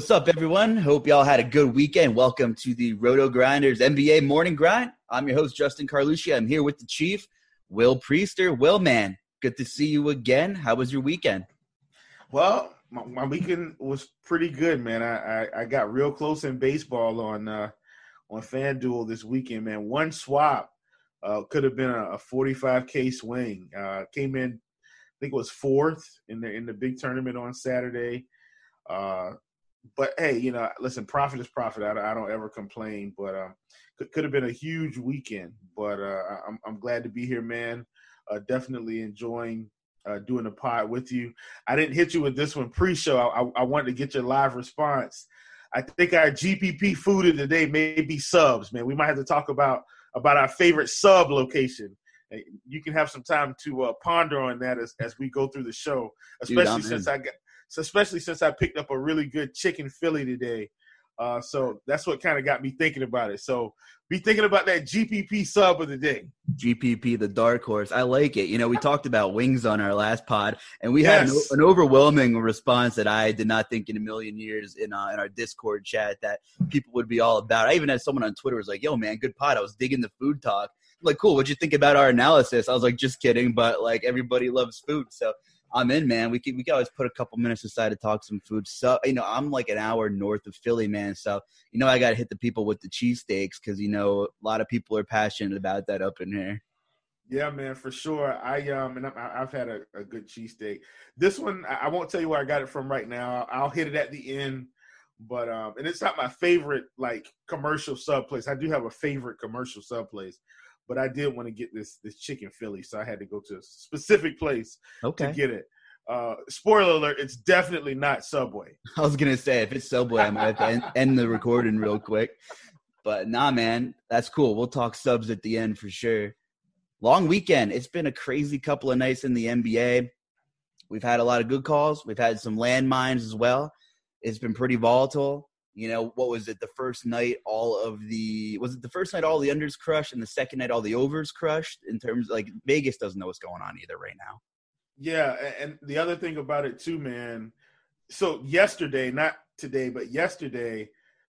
What's up, everyone? Hope y'all had a good weekend. Welcome to the Roto Grinders NBA Morning Grind. I'm your host, Justin Carlucci. I'm here with the Chief, Will Priester. Will, man, good to see you again. How was your weekend? Well, my, my weekend was pretty good, man. I, I, I, got real close in baseball on uh, on FanDuel this weekend, man. One swap uh, could have been a, a 45k swing. Uh, came in, I think it was fourth in the in the big tournament on Saturday. Uh, but hey, you know, listen, profit is profit. I, I don't ever complain, but um, could, could have been a huge weekend. But uh, I'm I'm glad to be here, man. Uh, definitely enjoying uh, doing the pod with you. I didn't hit you with this one pre-show. I, I, wanted to get your live response. I think our GPP food of the day may be subs, man. We might have to talk about about our favorite sub location. You can have some time to uh, ponder on that as, as we go through the show, especially Dude, since I got so especially since I picked up a really good chicken Philly today. Uh, so that's what kind of got me thinking about it. So be thinking about that GPP sub of the day. GPP, the dark horse. I like it. You know, we talked about wings on our last pod, and we yes. had an, an, overwhelming response that I did not think in a million years in uh, in our Discord chat that people would be all about. I even had someone on Twitter was like, "Yo, man, good pod." I was digging the food talk. I'm like, cool. What'd you think about our analysis? I was like, just kidding, but like everybody loves food, so I'm in, man. We can we can always put a couple minutes aside to talk some food. So you know, I'm like an hour north of Philly, man. So you know, I got to hit the people with the cheesesteaks because you know a lot of people are passionate about that up in here. Yeah, man, for sure. I um and I, have had a, a good cheesesteak. This one, I won't tell you where I got it from right now. I'll hit it at the end. But um, and it's not my favorite like commercial sub place. I do have a favorite commercial sub place but I did want to get this this chicken Philly, so I had to go to a specific place okay. to get it. Uh, spoiler alert: It's definitely not Subway. I was gonna say if it's Subway, I'm gonna end, end the recording real quick. But nah, man, that's cool. We'll talk subs at the end for sure. Long weekend. It's been a crazy couple of nights in the NBA. We've had a lot of good calls. We've had some landmines as well. It's been pretty volatile you know what was it the first night all of the was it the first night all the unders crushed and the second night all the overs crushed in terms like vegas doesn't know what's going on either right now. Yeah and the other thing about it too man so yesterday not today but yesterday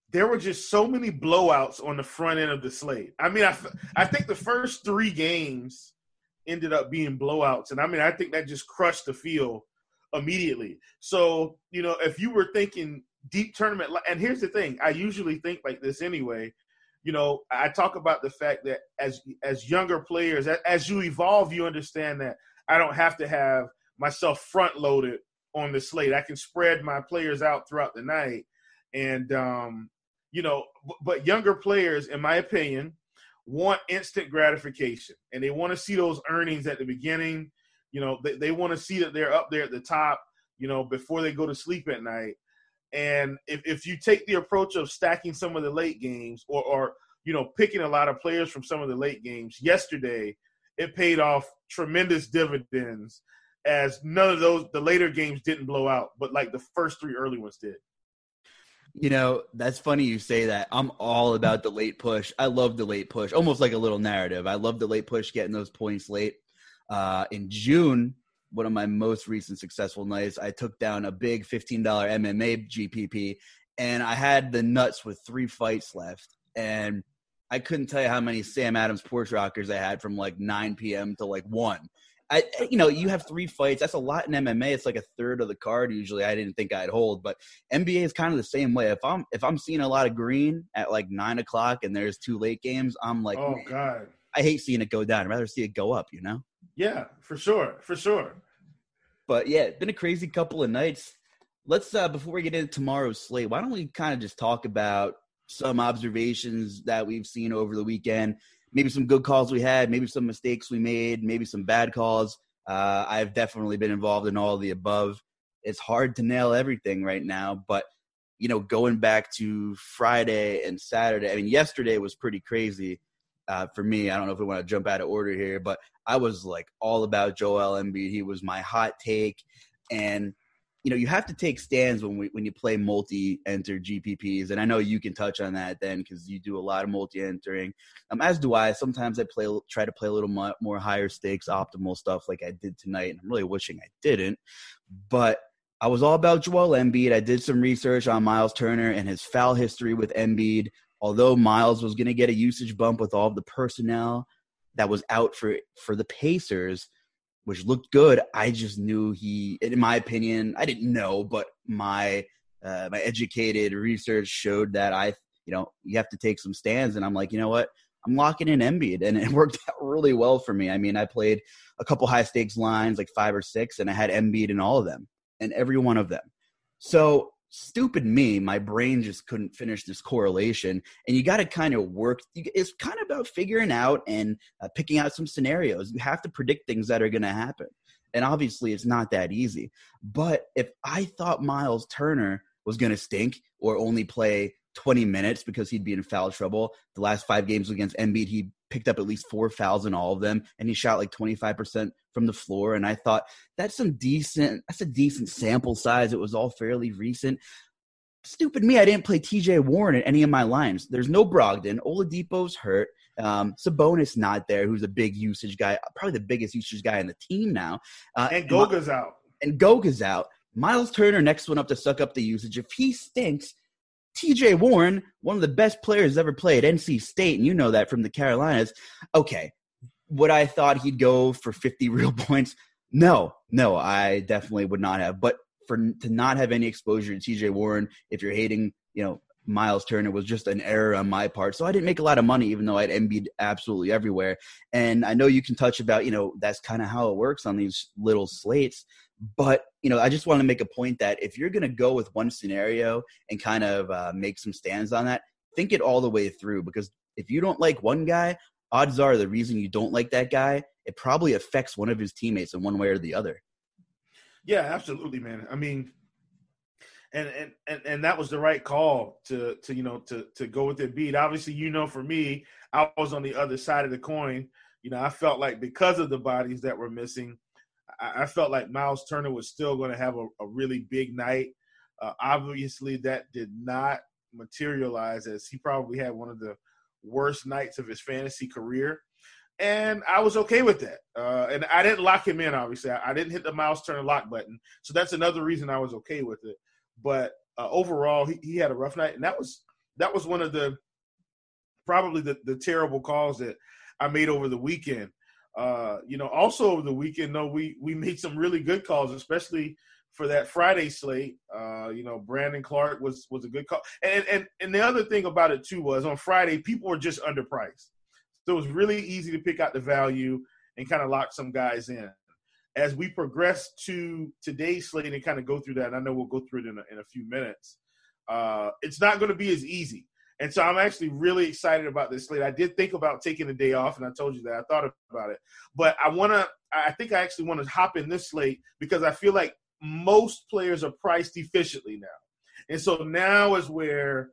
there were just so many blowouts on the front end of the slate. I mean i, I think the first three games ended up being blowouts and i mean i think that just crushed the field immediately. So you know if you were thinking deep tournament. And here's the thing: I usually think like this anyway. You know, I talk about the fact that as as younger players, as you evolve, you understand that I don't have to have myself front loaded on the slate. I can spread my players out throughout the night, and um, you know, but younger players, in my opinion, want instant gratification, and they want to see those earnings at the beginning. You know, they, they want to see that they're up there at the top. You know, before they go to sleep at night. And if, if you take the approach of stacking some of the late games or, or, you know, picking a lot of players from some of the late games, yesterday it paid off tremendous dividends as none of those, the later games didn't blow out, but like the first three early ones did. You know, that's funny you say that. I'm all about the late push. I love the late push, almost like a little narrative. I love the late push, getting those points late. Uh, in June, one of my most recent successful nights. I took down a big $15 MMA GPP and I had the nuts with three fights left. And I couldn't tell you how many Sam Adams porch rockers I had from like 9 p.m. to like 1. I, you know, you have three fights. That's a lot in MMA. It's like a third of the card. Usually, I didn't think I'd hold, but NBA is kind of the same way. If I'm if I'm seeing a lot of green at like nine o'clock and there's two late games, I'm like, oh god, I hate seeing it go down. I'd rather see it go up. You know. Yeah, for sure, for sure. But yeah, it's been a crazy couple of nights. Let's uh before we get into tomorrow's slate, why don't we kind of just talk about some observations that we've seen over the weekend? Maybe some good calls we had, maybe some mistakes we made, maybe some bad calls. Uh, I've definitely been involved in all the above. It's hard to nail everything right now, but you know, going back to Friday and Saturday, I mean, yesterday was pretty crazy uh, for me. I don't know if we want to jump out of order here, but I was like all about Joel Embiid. He was my hot take, and you know you have to take stands when we when you play multi-enter GPPs, and I know you can touch on that then because you do a lot of multi-entering. Um, as do I. Sometimes I play try to play a little more higher stakes, optimal stuff like I did tonight, and I'm really wishing I didn't. But I was all about Joel Embiid. I did some research on Miles Turner and his foul history with Embiid. Although Miles was going to get a usage bump with all the personnel that was out for for the Pacers, which looked good, I just knew he, in my opinion, I didn't know, but my uh, my educated research showed that I, you know, you have to take some stands, and I'm like, you know what, I'm locking in Embiid, and it worked out really well for me. I mean, I played a couple high stakes lines, like five or six, and I had Embiid in all of them, and every one of them. So stupid me, my brain just couldn't finish this correlation, and you got to kind of work. It's kind of about figuring out and uh, picking out some scenarios. You have to predict things that are going to happen, and obviously, it's not that easy. But if I thought Miles Turner was going to stink or only play 20 minutes because he'd be in foul trouble. The last five games against Embiid, he picked up at least four fouls in all of them, and he shot like 25% from the floor. And I thought that's some decent, that's a decent sample size. It was all fairly recent. Stupid me, I didn't play TJ Warren in any of my lines. There's no Brogdon. Oladipo's hurt. Um, Sabonis not there, who's a big usage guy, probably the biggest usage guy in the team now. Uh, and Goga's and, out. And Goga's out. Miles Turner, next one up to suck up the usage. If he stinks, TJ Warren, one of the best players ever played NC State, and you know that from the Carolinas. Okay, would I thought he'd go for 50 real points? No, no, I definitely would not have. But for to not have any exposure to TJ Warren, if you're hating, you know, Miles Turner was just an error on my part. So I didn't make a lot of money, even though I'd Embiid absolutely everywhere. And I know you can touch about, you know, that's kind of how it works on these little slates. But you know, I just want to make a point that if you're going to go with one scenario and kind of uh, make some stands on that, think it all the way through. Because if you don't like one guy, odds are the reason you don't like that guy, it probably affects one of his teammates in one way or the other. Yeah, absolutely, man. I mean, and and and, and that was the right call to to you know to to go with Embiid. Obviously, you know, for me, I was on the other side of the coin. You know, I felt like because of the bodies that were missing, I, I felt like Miles Turner was still going to have a, a, really big night. Uh, obviously, that did not materialize as he probably had one of the worst nights of his fantasy career. And I was okay with that. Uh, and I didn't lock him in, obviously. I, I, didn't hit the Miles Turner lock button. So that's another reason I was okay with it. But uh, overall, he, he had a rough night. And that was that was one of the probably the, the terrible calls that I made over the weekend. Uh, you know, also over the weekend, though, we we made some really good calls, especially for that Friday slate. Uh, you know, Brandon Clarke was was a good call, and and and the other thing about it too was on Friday people were just underpriced, so it was really easy to pick out the value and kind of lock some guys in. As we progress to today's slate and kind of go through that, and I know we'll go through it in a, in a few minutes. Uh, it's not going to be as easy. And so I'm actually really excited about this slate. I did think about taking a day off, and I told you that I thought about it. But I want to, I think I actually want to hop in this slate because I feel like most players are priced efficiently now. And so now is where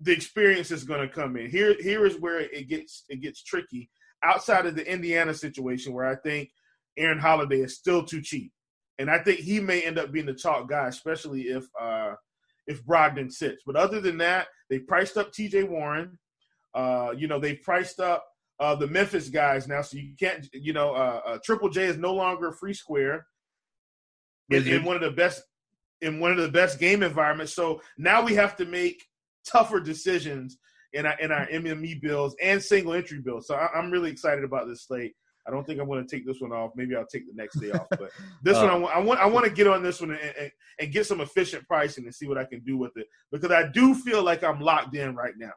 the experience is going to come in. Here, here is where it gets it gets tricky. Outside of the Indiana situation, where I think Aaron Holiday is still too cheap, and I think he may end up being the top guy, especially if uh, if Brogdon sits. But other than that, they priced up T.J. Warren. Uh, you know, they priced up uh, the Memphis guys now, so you can't. You know, uh, uh, Triple J is no longer a free square in, in one of the best in one of the best game environments. So now we have to make tougher decisions in our in our MME bills and single entry bills. So I, am really excited about this slate. I don't think I'm going to take this one off. Maybe I'll take the next day off. But this uh, one, I, want, I, want I want to get on this one and, and, and, get some efficient pricing and see what I can do with it because I do feel like I'm locked in right now.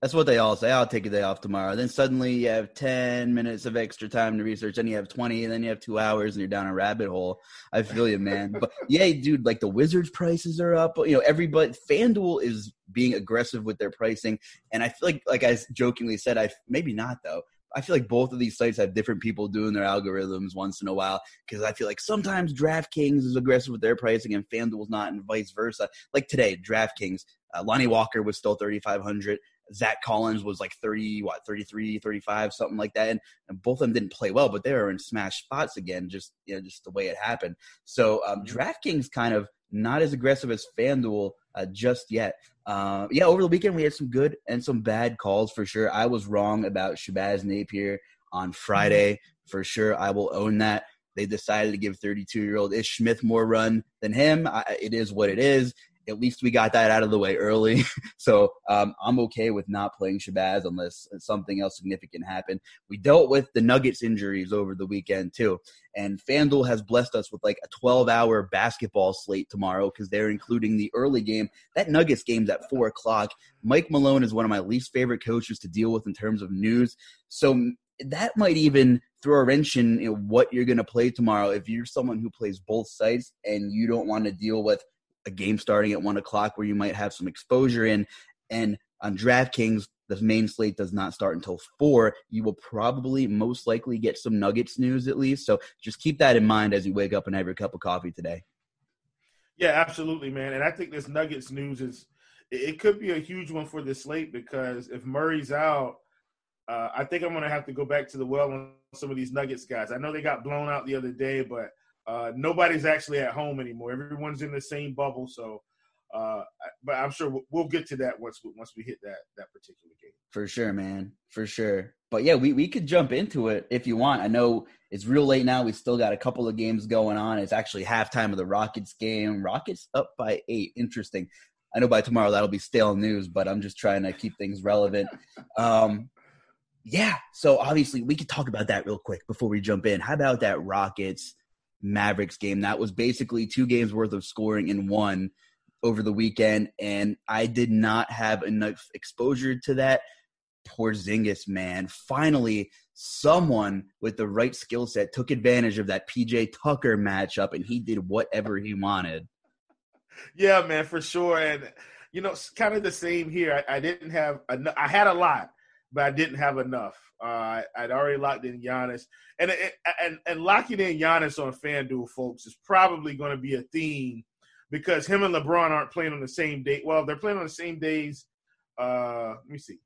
That's what they all say. I'll take a day off tomorrow. Then suddenly you have 10 minutes of extra time to research. Then you have 20, and then you have two hours, and you're down a rabbit hole. I feel you, man. but yeah, dude, like the Wizards prices are up. You know, everybody, FanDuel is being aggressive with their pricing. And I feel like, like I jokingly said, I maybe not though. I feel like both of these sites have different people doing their algorithms once in a while because I feel like sometimes DraftKings is aggressive with their pricing and FanDuel's not, and vice versa. Like today, DraftKings, uh, Lonnie Walker was still 3,500. Zach Collins was like 30, what, 33, 35, something like that. And, and, both of them didn't play well, but they were in smash spots again, just, you know, just the way it happened. So um, mm-hmm. DraftKings kind of not as aggressive as FanDuel uh, just yet. Uh, yeah, over the weekend we had some good and some bad calls for sure. I was wrong about Shabazz Napier on Friday for sure. I will own that. they decided to give 32 year old Ish Smith more run than him. I, it is what it is at least we got that out of the way early. so um, I'm okay with not playing Shabazz unless something else significant happened. We dealt with the Nuggets injuries over the weekend too. And FanDuel has blessed us with like a 12 hour basketball slate tomorrow because they're including the early game. That Nuggets game's at four o'clock. Mike Malone is one of my least favorite coaches to deal with in terms of news. So that might even throw a wrench in know, what you're going to play tomorrow. If you're someone who plays both sides and you don't want to deal with a game starting at one o'clock where you might have some exposure in. And on DraftKings, the main slate does not start until four. You will probably most likely get some Nuggets news at least. So just keep that in mind as you wake up and have your cup of coffee today. Yeah, absolutely, man. And I think this Nuggets news is it could be a huge one for this slate because if Murray's out, uh, I think I'm going to have to go back to the well on some of these Nuggets guys. I know they got blown out the other day, but uh, nobody's actually at home anymore. Everyone's in the same bubble. So, uh, but I'm sure we'll, get to that once once we hit that that particular game. For sure, man. For sure. But yeah, we we could jump into it if you want. I know it's real late now. We still got a couple of games going on. It's actually halftime of the Rockets game. Rockets up by eight. Interesting. I know by tomorrow that'll be stale news, but I'm just trying to keep things relevant. Um, yeah. So obviously we could talk about that real quick before we jump in. How about that Rockets? Mavericks game. That was basically two games worth of scoring in one over the weekend, and I did not have enough exposure to that. Poor Porzingis, man, finally someone with the right skill set took advantage of that PJ Tucker matchup, and he did whatever he wanted. Yeah, man, for sure, and you know, kind of the same here. I, I didn't have enough. I had a lot, but I didn't have enough. Uh, I'd already locked in Giannis, and and and locking in Giannis on FanDuel, folks, is probably going to be a theme because him and LeBron aren't playing on the same day. Well, they're playing on the same days. Uh, let me see.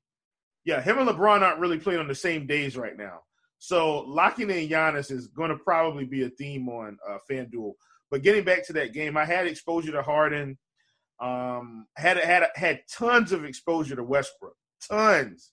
Yeah, him and LeBron aren't really playing on the same days right now. So locking in Giannis is going to probably be a theme on uh, FanDuel. But getting back to that game, I had exposure to Harden. Um, had had had tons of exposure to Westbrook, tons.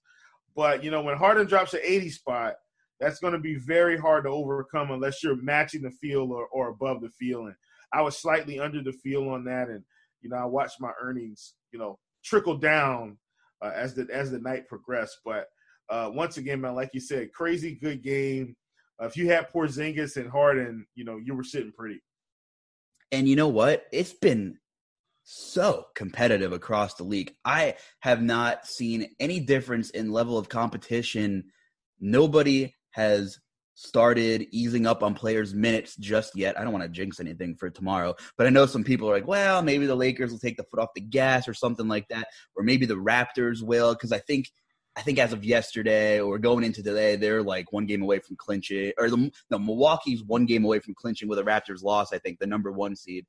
But you know, when Harden drops an 80 spot, that's going to be very hard to overcome unless you're matching the field or, or above the field. And I was slightly under the field on that, and you know, I watched my earnings, you know, trickle down uh, as the as the night progressed. But uh, once again, man, like you said, crazy good game. Uh, if you had Porzingis and Harden, you know, you were sitting pretty. And you know what? It's been so competitive across the league. I have not seen any difference in level of competition. Nobody has started easing up on players' minutes just yet. I don't want to jinx anything for tomorrow, but I know some people are like, well, maybe the Lakers will take the foot off the gas or something like that, or maybe the Raptors will, because I think. I think as of yesterday or going into today, they're like one game away from clinching, or the no, Milwaukee's one game away from clinching with a Raptors loss. I think the number one seed.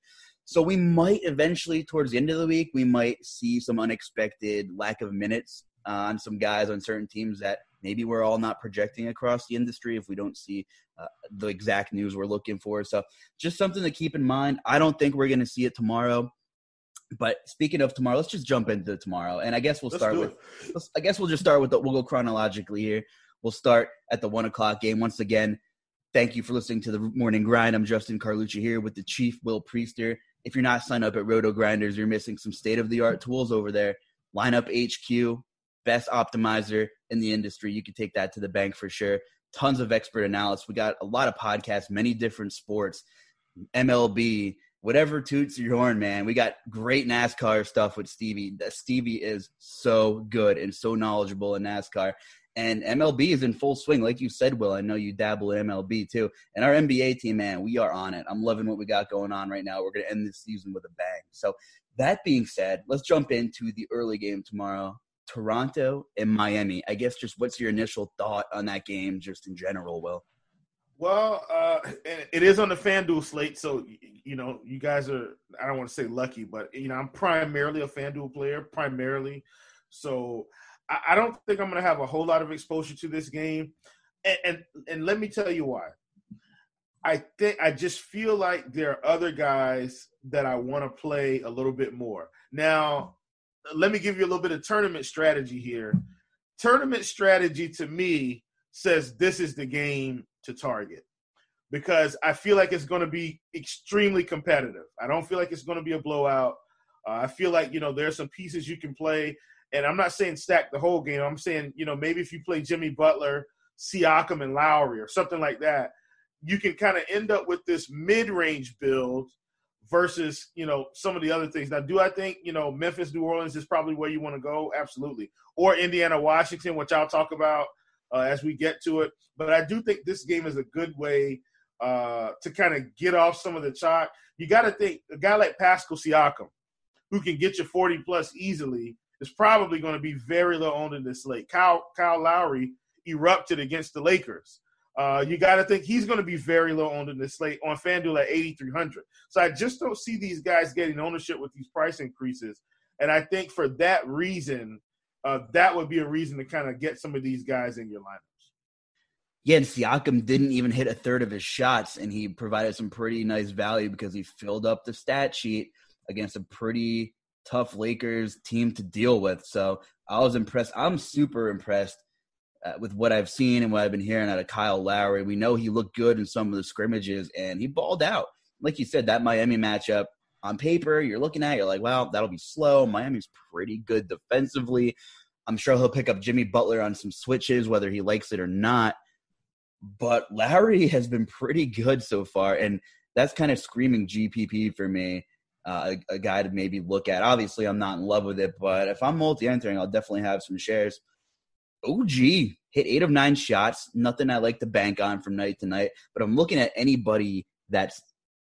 So we might eventually, towards the end of the week, we might see some unexpected lack of minutes uh, on some guys on certain teams that maybe we're all not projecting across the industry if we don't see uh, the exact news we're looking for. So just something to keep in mind. I don't think we're going to see it tomorrow. But speaking of tomorrow, let's just jump into tomorrow, and I guess we'll start with. I guess we'll just start with the. We'll go chronologically here. We'll start at the one o'clock game once again. Thank you for listening to the morning grind. I'm Justin Carlucci here with the Chief Will Priester if you're not signed up at Roto Grinders, you're missing some state of the art tools over there. Lineup HQ, best optimizer in the industry. You can take that to the bank for sure. Tons of expert analysis. We got a lot of podcasts, many different sports, MLB, whatever toots your horn, man. We got great NASCAR stuff with Stevie. Stevie is so good and so knowledgeable in NASCAR. And MLB is in full swing. Like you said, Will, I know you dabble in MLB too. And our NBA team, man, we are on it. I'm loving what we got going on right now. We're going to end this season with a bang. So, that being said, let's jump into the early game tomorrow. Toronto and Miami. I guess just what's your initial thought on that game, just in general, Will? Well, uh, it is on the FanDuel slate, so you know you guys are. I don't want to say lucky, but you know I'm primarily a FanDuel player, primarily. So I, don't think I'm going to have a whole lot of exposure to this game, and, and and let me tell you why. I think I just feel like there are other guys that I want to play a little bit more. Now, let me give you a little bit of tournament strategy here. Tournament strategy to me says this is the game to target. because I feel like it's going to be extremely competitive. I don't feel like it's going to be a blowout. Uh, I feel like you know there's some pieces you can play, and I'm not saying stack the whole game. I'm saying you know maybe if you play Jimmy Butler, Siakam, and Lowry or something like that, you can kind of end up with this mid-range build versus you know some of the other things. Now, do I think you know Memphis, New Orleans is probably where you want to go? Absolutely, or Indiana, Washington, which I'll talk about uh, as we get to it. But I do think this game is a good way uh, to kind of get off some of the chalk. You got to think a guy like Pascal Siakam, who can get you 40 plus easily, is probably going to be very low owned in this slate. Kyle, Kyle Lowry erupted against the Lakers. Uh, you got to think he's going to be very low owned in this slate on FanDuel at 8,300. So I just don't see these guys getting ownership with these price increases. And I think for that reason, uh, that would be a reason to kind of get some of these guys in your lineups. Yeah, and Siakam didn't even hit a third of his shots, and he provided some pretty nice value because he filled up the stat sheet against a pretty tough Lakers team to deal with. So I was impressed. I'm super impressed uh, with what I've seen and what I've been hearing out of Kyle Lowry. We know he looked good in some of the scrimmages, and he balled out. Like you said, that Miami matchup on paper, you're looking at, you're like, well, that'll be slow. Miami's pretty good defensively. I'm sure he'll pick up Jimmy Butler on some switches, whether he likes it or not but Lowry has been pretty good so far, and that's kind of screaming GPP for me. Uh, a, a, guy to maybe look at. Obviously, I'm not in love with it, but if I'm multi-entering, I'll definitely have some shares. OG hit eight of nine shots. Nothing I like to bank on from night to night, but I'm looking at anybody that's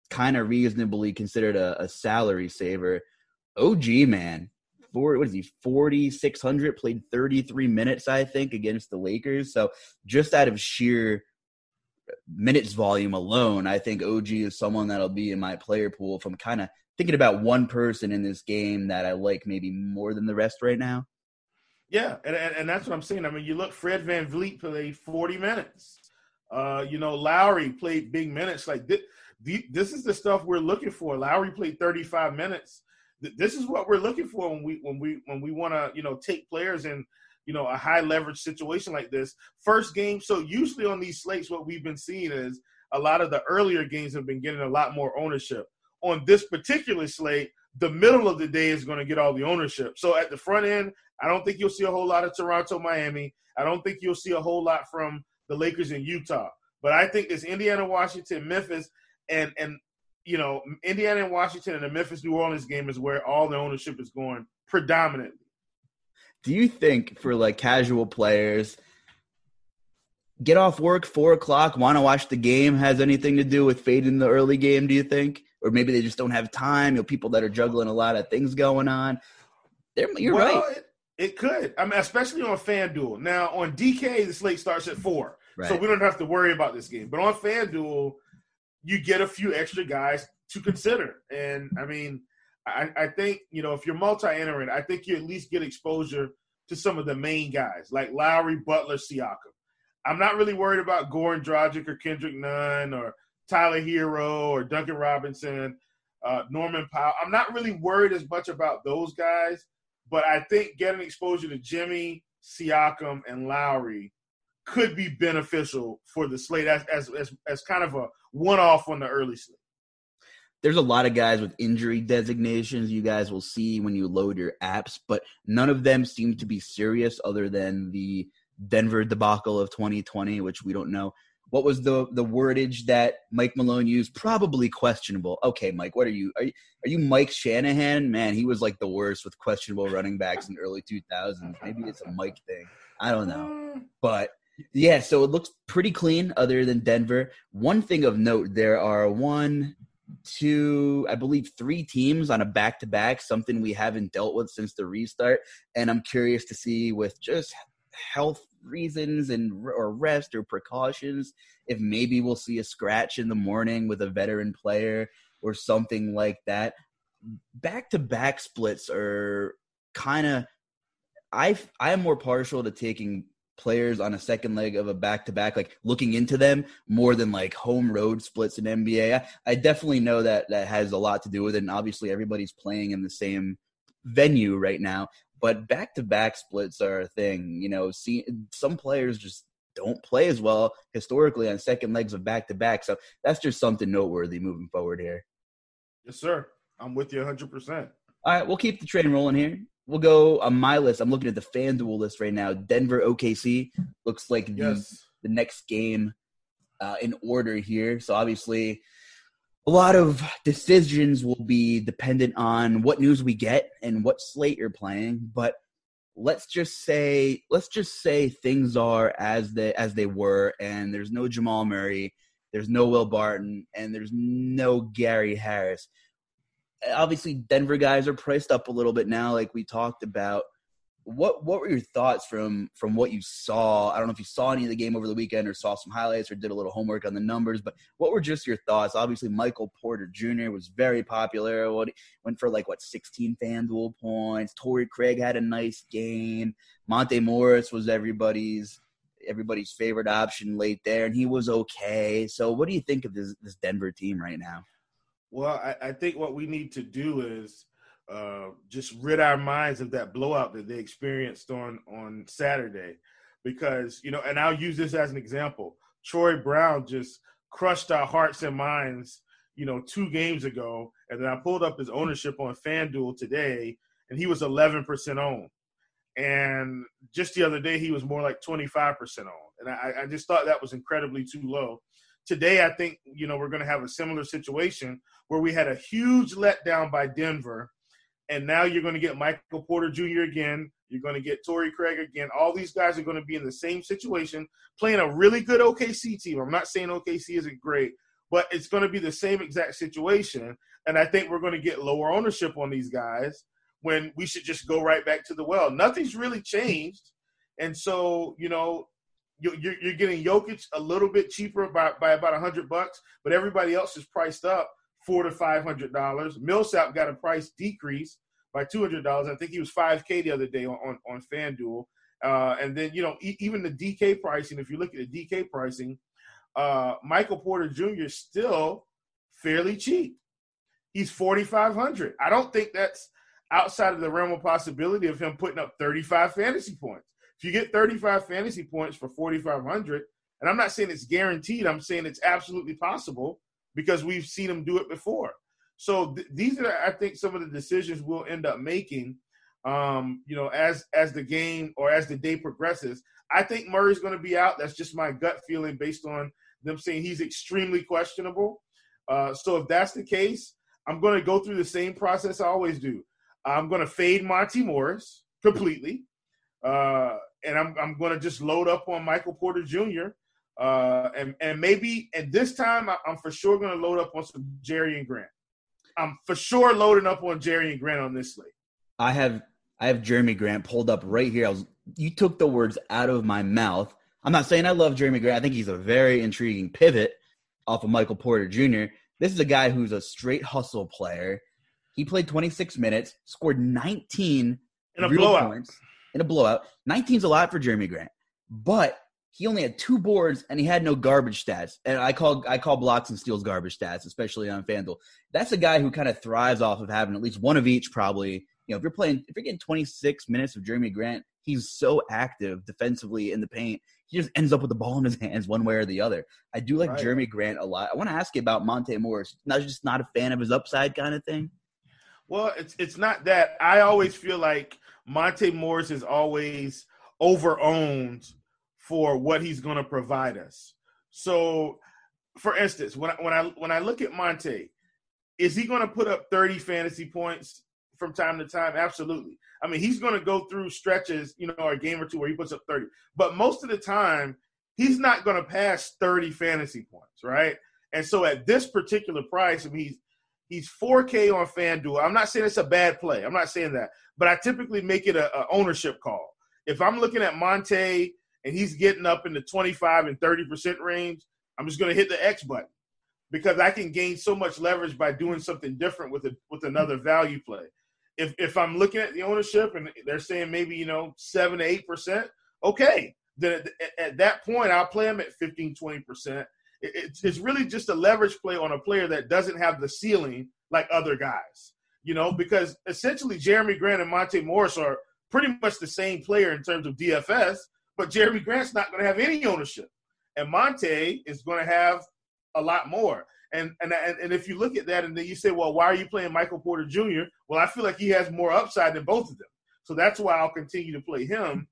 kind of reasonably considered a, a salary saver. OG man, four, what is he, 4,600, played 33 minutes, I think, against the Lakers. So just out of sheer minutes volume alone, I think OG is someone that'll be in my player pool if I'm kind of thinking about one person in this game that I like maybe more than the rest right now. Yeah, and, and, and that's what I'm saying. I mean, you look, Fred VanVleet played 40 minutes. Uh, you know, Lowry played big minutes. Like this, this is the stuff we're looking for. Lowry played 35 minutes this is what we're looking for when we when we when we want to you know take players in you know a high leverage situation like this first game so usually on these slates what we've been seeing is a lot of the earlier games have been getting a lot more ownership on this particular slate the middle of the day is going to get all the ownership so at the front end i don't think you'll see a whole lot of toronto miami i don't think you'll see a whole lot from the lakers in utah but i think this indiana washington memphis and and you know, Indiana and Washington and the Memphis New Orleans game is where all the ownership is going predominantly. Do you think for like casual players, get off work four o'clock, want to watch the game has anything to do with fading the early game? Do you think, or maybe they just don't have time? You know, people that are juggling a lot of things going on. They're, you're well, right. It, it, could. I mean, especially on FanDuel. Now on DK, the slate starts at four, right. so we don't have to worry about this game. But on FanDuel you get a few extra guys to consider. And I mean, I, I think, you know, if you're multi entering, I think you at least get exposure to some of the main guys like Lowry, Butler, Siakam. I'm not really worried about Goran Dragic or Kendrick Nunn or Tyler Herro or Duncan Robinson, uh, Norman Powell. I'm not really worried as much about those guys, but I think getting exposure to Jimmy, Siakam, and Lowry could be beneficial for the slate as as as, as kind of a one off on the early slate. There's a lot of guys with injury designations you guys will see when you load your apps, but none of them seem to be serious other than the Denver debacle of 2020, which we don't know. What was the the wordage that Mike Malone used? Probably questionable. Okay, Mike, what are you? Are you, are you Mike Shanahan? Man, he was like the worst with questionable running backs in the early 2000s. Maybe it's a Mike thing. I don't know. But yeah, so it looks pretty clean other than Denver. One thing of note there are one, two, I believe three teams on a back to back, something we haven't dealt with since the restart. And I'm curious to see with just health reasons and or rest or precautions if maybe we'll see a scratch in the morning with a veteran player or something like that. Back to back splits are kind of I I am more partial to taking players on a second leg of a back to back, like looking into them more than like home road splits in NBA. I, I, definitely know that that has a lot to do with it. And obviously, everybody's playing in the same venue right now. But back to back splits are a thing. You know, see, some players just don't play as well historically on second legs of back to back. So that's just something noteworthy moving forward here. Yes, sir. I'm with you 100%. All right, we'll keep the train rolling here. We'll go on my list. I'm looking at the FanDuel list right now. Denver OKC looks like the, yes. the next game uh, in order here. So obviously, a lot of decisions will be dependent on what news we get and what slate you're playing. But let's just say let's just say things are as they as they were, and there's no Jamal Murray, there's no Will Barton, and there's no Gary Harris obviously Denver guys are priced up a little bit now, like we talked about. What what were your thoughts from from what you saw? I don't know if you saw any of the game over the weekend or saw some highlights or did a little homework on the numbers, but what were just your thoughts? Obviously, Michael Porter Jr. was very popular. What went for like what 16 FanDuel points. Torrey Craig had a nice game. Monte Morris was everybody's everybody's favorite option late there, and he was okay. So, what do you think of this this Denver team right now? Well, I, I think what we need to do is uh, just rid our minds of that blowout that they experienced on on Saturday, because you know, and I'll use this as an example. Troy Brown just crushed our hearts and minds, you know, two games ago, and then I pulled up his ownership on FanDuel today, and he was 11% owned. And just the other day, he was more like 25% owned, and I, I just thought that was incredibly too low today I think you know we're going to have a similar situation where we had a huge letdown by Denver, and now you're going to get Michael Porter Jr. again. You're going to get Torrey Craig again. All these guys are going to be in the same situation, playing a really good OKC team. I'm not saying OKC isn't great, but it's going to be the same exact situation. And I think we're going to get lower ownership on these guys when we should just go right back to the well. Nothing's really changed. And so, you know, you're, getting Jokic a little bit cheaper by, by about a hundred bucks, but everybody else is priced up four to five hundred dollars. Millsap got a price decrease by two hundred dollars. I think he was five k the other day on on, on FanDuel. Uh, and then you know e- even the DK pricing. If you look at the DK pricing, uh, Michael Porter Jr. is still fairly cheap. He's forty five hundred. I don't think that's outside of the realm of possibility of him putting up thirty five fantasy points. If you get 35 fantasy points for 4,500, and I'm not saying it's guaranteed, I'm saying it's absolutely possible because we've seen him do it before. So th- these are, I think, some of the decisions we'll end up making. Um, you know, as as the game or as the day progresses, I think Murray's going to be out. That's just my gut feeling based on them saying he's extremely questionable. Uh, so if that's the case, I'm going to go through the same process I always do. I'm going to fade Monte Morris completely. Uh, and I'm I'm going to just load up on Michael Porter Jr. Uh, and and maybe at this time I, am for sure going to load up on some Jerami Grant. I'm for sure loading up on Jerami Grant on this slate. I have I have Jerami Grant pulled up right here. I was you took the words out of my mouth. I'm not saying I love Jerami Grant. I think he's a very intriguing pivot off of Michael Porter Jr. This is a guy who's a straight hustle player. He played 26 minutes, scored 19 in a blowout. Points in a blowout. 19's a lot for Jerami Grant, but he only had two boards and he had no garbage stats. And I call I call blocks and steals garbage stats, especially on FanDuel. That's a guy who kind of thrives off of having at least one of each. Probably, you know, if you're playing, if you're getting 26 minutes of Jerami Grant, he's so active defensively in the paint. He just ends up with the ball in his hands one way or the other. I do like right. Jerami Grant a lot. I want to ask you about Monte Morris. Not just not a fan of his upside kind of thing. Well, it's it's not that. I always feel like Monte Morris is always over owned for what he's going to provide us. So, for instance, when I, when I when I look at Monte, is he going to put up 30 fantasy points from time to time? Absolutely. I mean, he's going to go through stretches, you know, a game or two where he puts up 30. But most of the time, he's not going to pass 30 fantasy points, right? And so at this particular price, I mean, he's He's 4K on FanDuel. I'm not saying it's a bad play. I'm not saying that, but I typically make it a, a ownership call. If I'm looking at Monte and he's getting up in the 25 and 30 percent range, I'm just going to hit the X button because I can gain so much leverage by doing something different with a, with another value play. If if I'm looking at the ownership and they're saying maybe you know seven to eight percent, okay, then at, at that point I'll play them at 15, 20 percent it's really just a leverage play on a player that doesn't have the ceiling like other guys. You know, because essentially Jerami Grant and Monte Morris are pretty much the same player in terms of DFS, but Jerami Grant's not going to have any ownership, and Monte is going to have a lot more. And, and and if you look at that, and then you say, well, why are you playing Michael Porter Jr.? Well, I feel like he has more upside than both of them, so that's why I'll continue to play him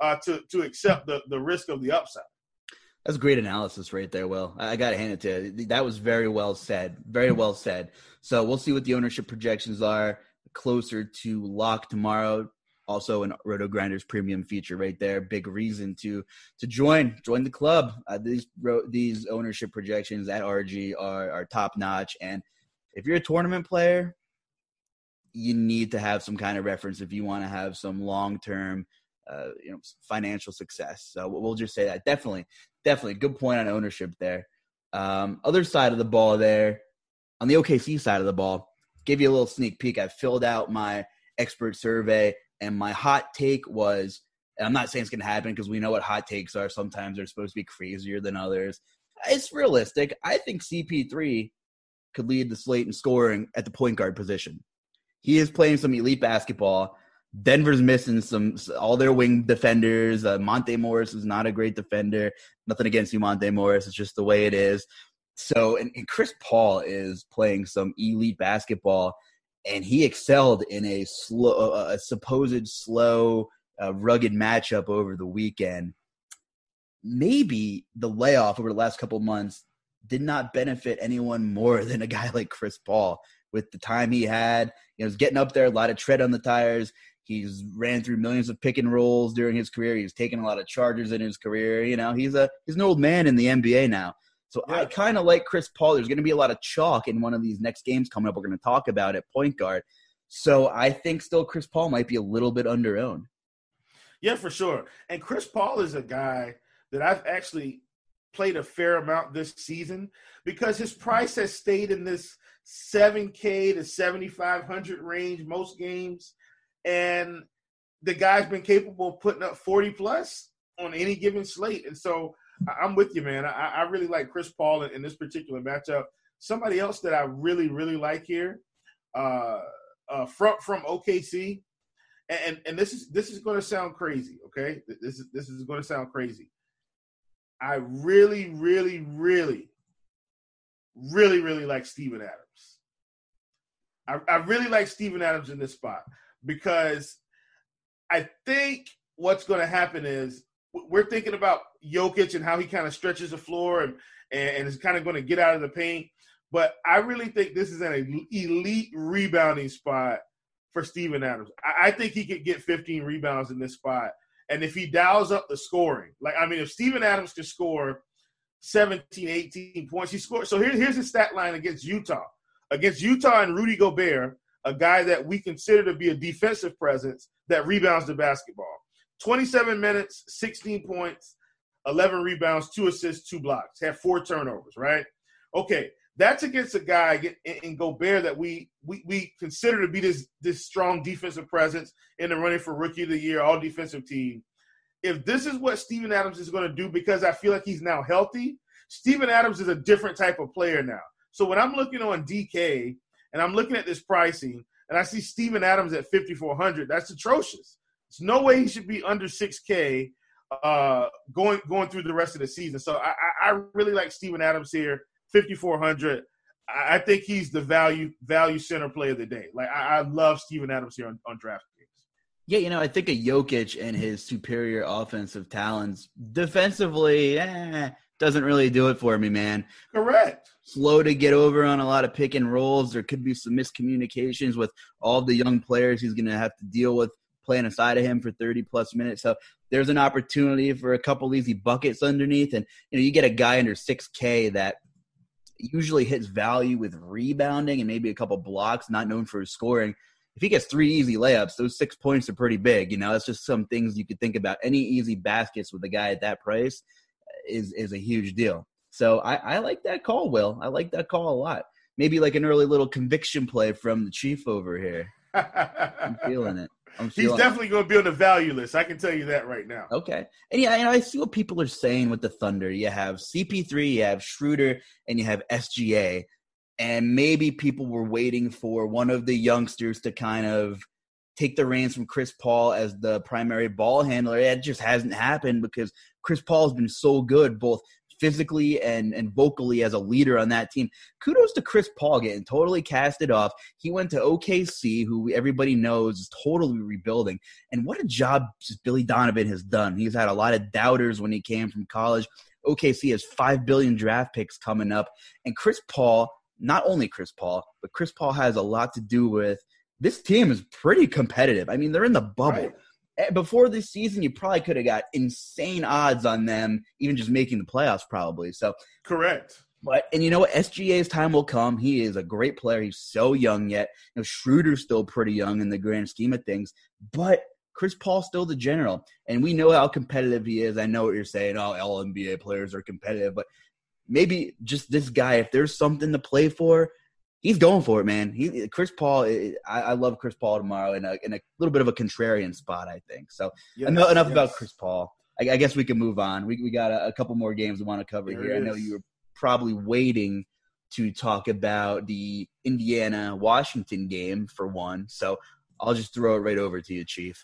uh, to to accept the the risk of the upside. That's great analysis right there, Will. I got to hand it to you. That was very well said. Very well said. So we'll see what the ownership projections are closer to lock tomorrow. Also, an Roto Grinders premium feature right there. Big reason to to join join the club. Uh, these these ownership projections at RG are are top notch. And if you're a tournament player, you need to have some kind of reference if you want to have some long term uh, you know financial success. So we'll just say that definitely, definitely good point on ownership there. Um, other side of the ball there, on the OKC side of the ball, give you a little sneak peek. I filled out my expert survey, and my hot take was, and I'm not saying it's going to happen because we know what hot takes are. Sometimes they're supposed to be crazier than others. It's realistic. I think CP3 could lead the slate in scoring at the point guard position. He is playing some elite basketball. Denver's missing some all their wing defenders. Uh, Monte Morris is not a great defender. Nothing against you, Monte Morris. It's just the way it is. So, and, and Chris Paul is playing some elite basketball, and he excelled in a slow, a supposed slow, uh, rugged matchup over the weekend. Maybe the layoff over the last couple months did not benefit anyone more than a guy like Chris Paul with the time he had. You know, was getting up there, a lot of tread on the tires. He's ran through millions of pick and rolls during his career. He's taken a lot of charges in his career. You know, he's a he's an old man in the NBA now. So yeah. I kind of like Chris Paul. There's going to be a lot of chalk in one of these next games coming up. We're going to talk about at point guard. So I think still Chris Paul might be a little bit under owned. Yeah, for sure. And Chris Paul is a guy that I've actually played a fair amount this season because his price has stayed in this 7K to 7,500 range most games and the guy's been capable of putting up 40 plus on any given slate. And so I'm with you, man. I, I really like Chris Paul in, in, this particular matchup. Somebody else that I really, really like here, uh, uh, from from OKC, and and this is this is going to sound crazy. Okay, this is this is going to sound crazy. I really, really, really, really, really like Steven Adams. I, I really like Steven Adams in this spot because I think what's going to happen is we're thinking about Jokic and how he kind of stretches the floor and, and is kind of going to get out of the paint. But I really think this is an elite rebounding spot for Steven Adams. I, I think he could get 15 rebounds in this spot. And if he dials up the scoring, like, I mean, if Steven Adams can score 17, 18 points, he scored. So here, here's his stat line against Utah. Against Utah and Rudy Gobert, a guy that we consider to be a defensive presence that rebounds the basketball. 27 minutes, 16 points, 11 rebounds, two assists, two blocks, had four turnovers, right? Okay, that's against a guy in Gobert that we, we we consider to be this this strong defensive presence in the running for rookie of the year, all defensive team. If this is what Steven Adams is going to do, because I feel like he's now healthy, Steven Adams is a different type of player now. So when I'm looking on DK and I'm looking at this pricing, and I see Steven Adams at 5,400. That's atrocious. There's no way he should be under 6K uh, going going through the rest of the season. So I, I really like Steven Adams here, 5,400. I think he's the value value center play of the day. Like I, I love Steven Adams here on, on DraftKings. Yeah, you know, I think a Jokic and his superior offensive talents defensively, eh, doesn't really do it for me, man. Correct. Slow to get over on a lot of pick and rolls. There could be some miscommunications with all the young players he's going to have to deal with playing inside of him for 30 plus minutes. So there's an opportunity for a couple easy buckets underneath. And, you know, you get a guy under 6K that usually hits value with rebounding and maybe a couple blocks, not known for his scoring. If he gets three easy layups, those six points are pretty big. You know, that's just some things you could think about. Any easy baskets with a guy at that price is is a huge deal. So I, I like that call, Will. I like that call a lot. Maybe like an early little conviction play from the chief over here. I'm feeling it. He's definitely going to be on the value list. I can tell you that right now. Okay. And yeah, know, I see what people are saying with the Thunder. You have CP3, you have Schroeder, and you have SGA. And maybe people were waiting for one of the youngsters to kind of take the reins from Chris Paul as the primary ball handler. It just hasn't happened because Chris Paul has been so good, both physically and, and vocally as a leader on that team. Kudos to Chris Paul getting totally casted off. He went to OKC, who everybody knows is totally rebuilding. And what a job Billy Donovan has done. He's had a lot of doubters when he came from college. OKC has five billion draft picks coming up, and Chris Paul. Not only Chris Paul, but Chris Paul has a lot to do with this team is pretty competitive. I mean, they're in the bubble. Right. Eh, before this season, you probably could have got insane odds on them, even just making the playoffs, probably. So correct. But and you know what, SGA's time will come. He is a great player. He's so young yet. You know, Schroeder's still pretty young in the grand scheme of things, but Chris Paul's still the general, and we know how competitive he is. I know what you're saying. Oh, all NBA players are competitive, but maybe just this guy, if there's something to play for, he's going for it, man. He Chris Paul. I, I love Chris Paul tomorrow in a in a little bit of a contrarian spot, I think. So yes, enough, enough yes. about Chris Paul. I, I, guess we can move on. We we got a, a couple more games we want to cover there here. I know you were probably waiting to talk about the Indiana Washington game for one. So I'll just throw it right over to you, Chief.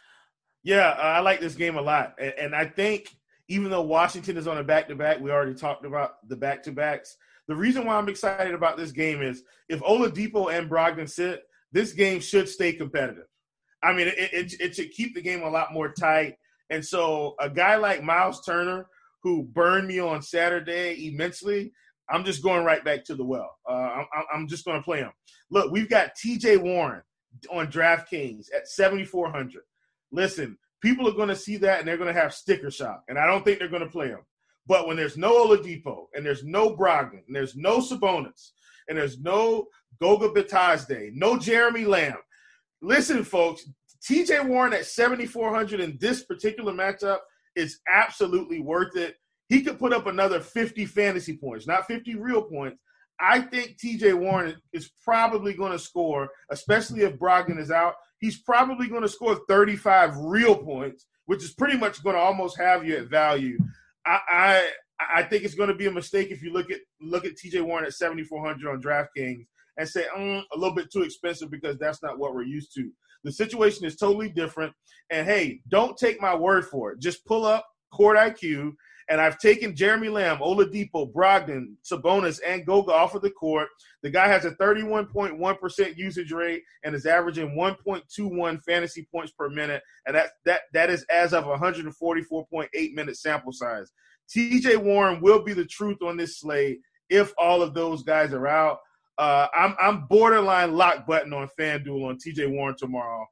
Yeah, uh, I like this game a lot, and, and I think even though Washington is on a back to back, we already talked about the back to backs. The reason why I'm excited about this game is if Oladipo and Brogdon sit, this game should stay competitive. I mean, it, it, it should keep the game a lot more tight. And so, a guy like Miles Turner, who burned me on Saturday immensely, I'm just going right back to the well. Uh, I'm, I'm just going to play him. Look, we've got TJ Warren on DraftKings at 7,400. Listen, people are going to see that and they're going to have sticker shock. And I don't think they're going to play him. But when there's no Oladipo and there's no Brogdon and there's no Sabonis and there's no Goga Bitadze, no Jeremy Lamb, listen, folks, TJ Warren at 7,400 in this particular matchup is absolutely worth it. He could put up another 50 fantasy points, not 50 real points. I think TJ Warren is probably going to score, especially if Brogdon is out. He's probably going to score 35 real points, which is pretty much going to almost have you at value. I, I I think it's going to be a mistake if you look at look at TJ Warren at 7400 on DraftKings and say mm, a little bit too expensive because that's not what we're used to. The situation is totally different. And hey, don't take my word for it. Just pull up Court IQ, and I've taken Jeremy Lamb, Oladipo, Brogdon, Sabonis, and Goga off of the court. The guy has a 31.1% usage rate and is averaging 1.21 fantasy points per minute, and that that that is as of 144.8 minute sample size. TJ Warren will be the truth on this slate if all of those guys are out. Uh, I'm I'm borderline lock button on FanDuel on TJ Warren tomorrow,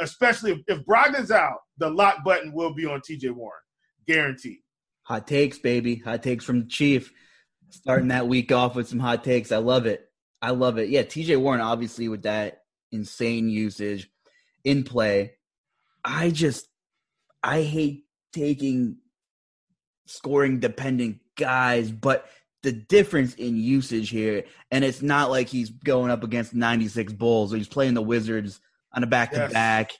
especially if, if Brogdon's out. The lock button will be on TJ Warren, guaranteed. Hot takes, baby. Hot takes from the Chief. Starting that week off with some hot takes. I love it. I love it. Yeah, TJ Warren, obviously, with that insane usage in play. I just, I hate taking scoring dependent guys, but the difference in usage here, and it's not like he's going up against 96 Bulls or he's playing the Wizards on a back to back.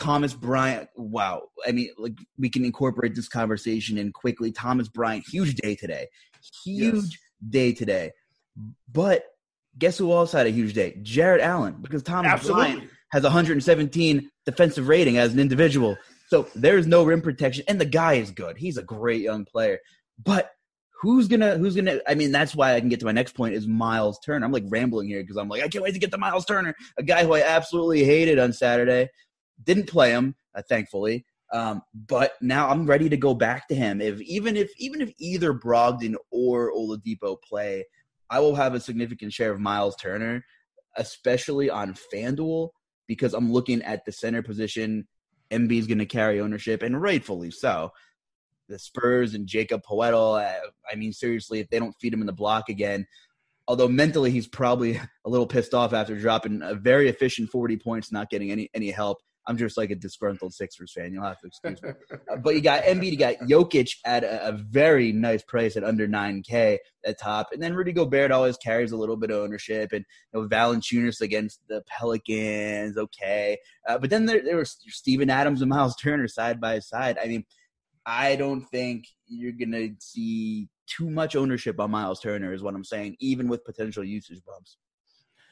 Thomas Bryant, wow. I mean, like we can incorporate this conversation in quickly. Thomas Bryant, huge day today. Huge yes. day today. But guess who else had a huge day? Jarrett Allen, because Thomas Absolutely. Bryant has 117 defensive rating as an individual. So there's no rim protection, and the guy is good. He's a great young player. But who's gonna who's gonna I mean, that's why I can get to my next point is Miles Turner. I'm like rambling here because I'm like, I can't wait to get to Miles Turner, a guy who I absolutely hated on Saturday. Didn't play him, uh, thankfully. Um, but now I'm ready to go back to him. If even if even if either Brogdon or Oladipo play, I will have a significant share of Miles Turner, especially on FanDuel, because I'm looking at the center position. Embiid is going to carry ownership, and rightfully so. The Spurs and Jakob Poeltl. Uh, I mean, seriously, if they don't feed him in the block again, although mentally he's probably a little pissed off after dropping a very efficient 40 points, not getting any any help. I'm just like a disgruntled Sixers fan. You'll have to excuse me. uh, but you got Embiid, you got Jokic at a, a, very nice price at under 9K at top. And then Rudy Gobert always carries a little bit of ownership. And you know, Valanciunas against the Pelicans, okay. Uh, but then there, there was Steven Adams and Miles Turner side by side. I mean, I don't think you're going to see too much ownership on Miles Turner, is what I'm saying, even with potential usage bumps.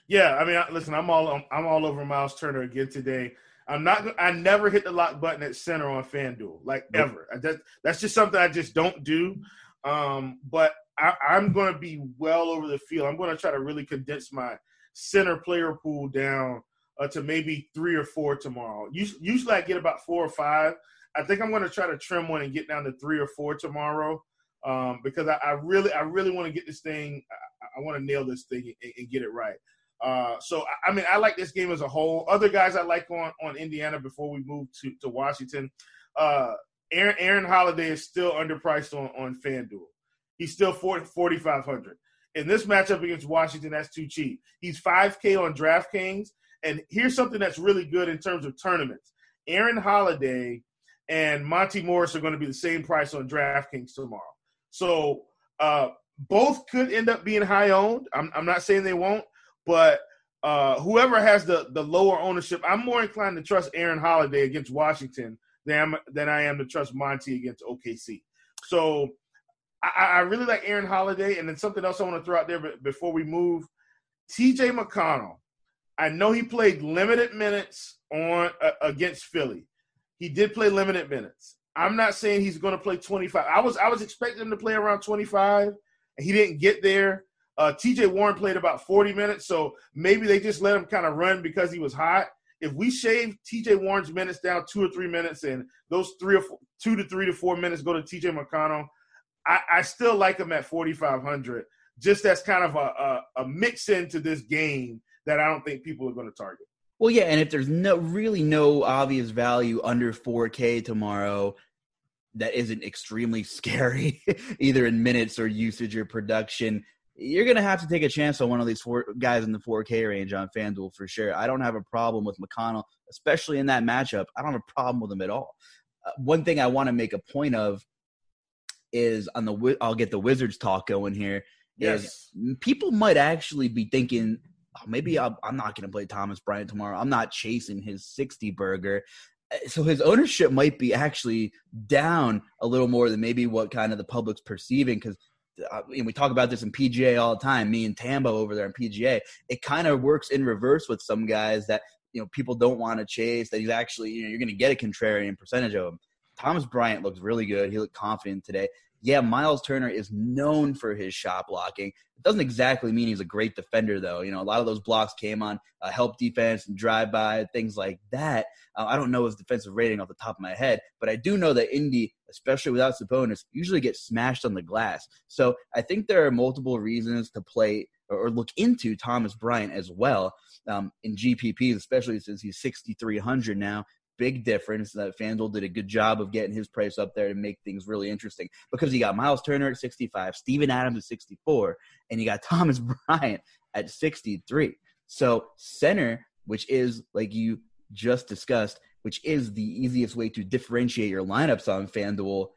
Yeah, I mean, listen, I'm all I'm all over Miles Turner again today. I'm not. I never hit the lock button at center on FanDuel, like ever. That, that's just something I just don't do. Um, but I, I'm going to be well over the field. I'm going to try to really condense my center player pool down uh, to maybe three or four tomorrow. Usually, usually I get about four or five. I think I'm going to try to trim one and get down to three or four tomorrow um, because I, I, really, I really want to get this thing. I, I want to nail this thing and, and get it right. Uh, so I mean, I like this game as a whole. Other guys I like on on Indiana before we move to to Washington. Uh, Aaron Aaron Holiday is still underpriced on on FanDuel. He's still 4,500. In this matchup against Washington, that's too cheap. He's 5K on DraftKings. And here's something that's really good in terms of tournaments. Aaron Holiday and Monte Morris are going to be the same price on DraftKings tomorrow. So uh, both could end up being high owned. I'm, I'm not saying they won't, but uh, whoever has the the lower ownership, I'm more inclined to trust Aaron Holiday against Washington than than I am to trust Monte against OKC. So I, I really like Aaron Holiday, and then something else I want to throw out there before we move. T.J. McConnell. I know he played limited minutes on uh, against Philly. He did play limited minutes. I'm not saying he's going to play 25. I was I was expecting him to play around 25, and he didn't get there. Uh, T.J. Warren played about 40 minutes, so maybe they just let him kind of run because he was hot. If we shave T.J. Warren's minutes down two or three minutes, and those three or four, two to three to four minutes go to T.J. McConnell, I, I still like him at 4,500. Just as kind of a, a, a mix into this game that I don't think people are going to target. Well, yeah, and if there's no really no obvious value under 4K tomorrow, that isn't extremely scary, either in minutes or usage or production you're going to have to take a chance on one of these four guys in the 4K range on FanDuel for sure. I don't have a problem with McConnell, especially in that matchup. I don't have a problem with him at all. Uh, one thing I want to make a point of is on the I'll get the Wizards talk going here. Yes. Is people might actually be thinking, oh, maybe I'm, I'm not going to play Thomas Bryant tomorrow. I'm not chasing his 60 burger. Uh, so his ownership might be actually down a little more than maybe what kind of the public's perceiving because uh, and we talk about this in PGA all the time. Me and Tambo over there in PGA, it kind of works in reverse with some guys that you know people don't want to chase. That he's actually you know you're going to get a contrarian percentage of them. Thomas Bryant looks really good. He looked confident today yeah, Miles Turner is known for his shot blocking. It doesn't exactly mean he's a great defender, though. You know, a lot of those blocks came on uh, help defense and drive by, things like that. Uh, I don't know his defensive rating off the top of my head, but I do know that Indy, especially without Sabonis, usually gets smashed on the glass. So I think there are multiple reasons to play or look into Thomas Bryant as well um, in GPPs, especially since he's 6,300 now big difference that FanDuel did a good job of getting his price up there to make things really interesting because you got Miles Turner at 65, Steven Adams at 64, and you got Thomas Bryant at 63. So center, which is like you just discussed, which is the easiest way to differentiate your lineups on FanDuel,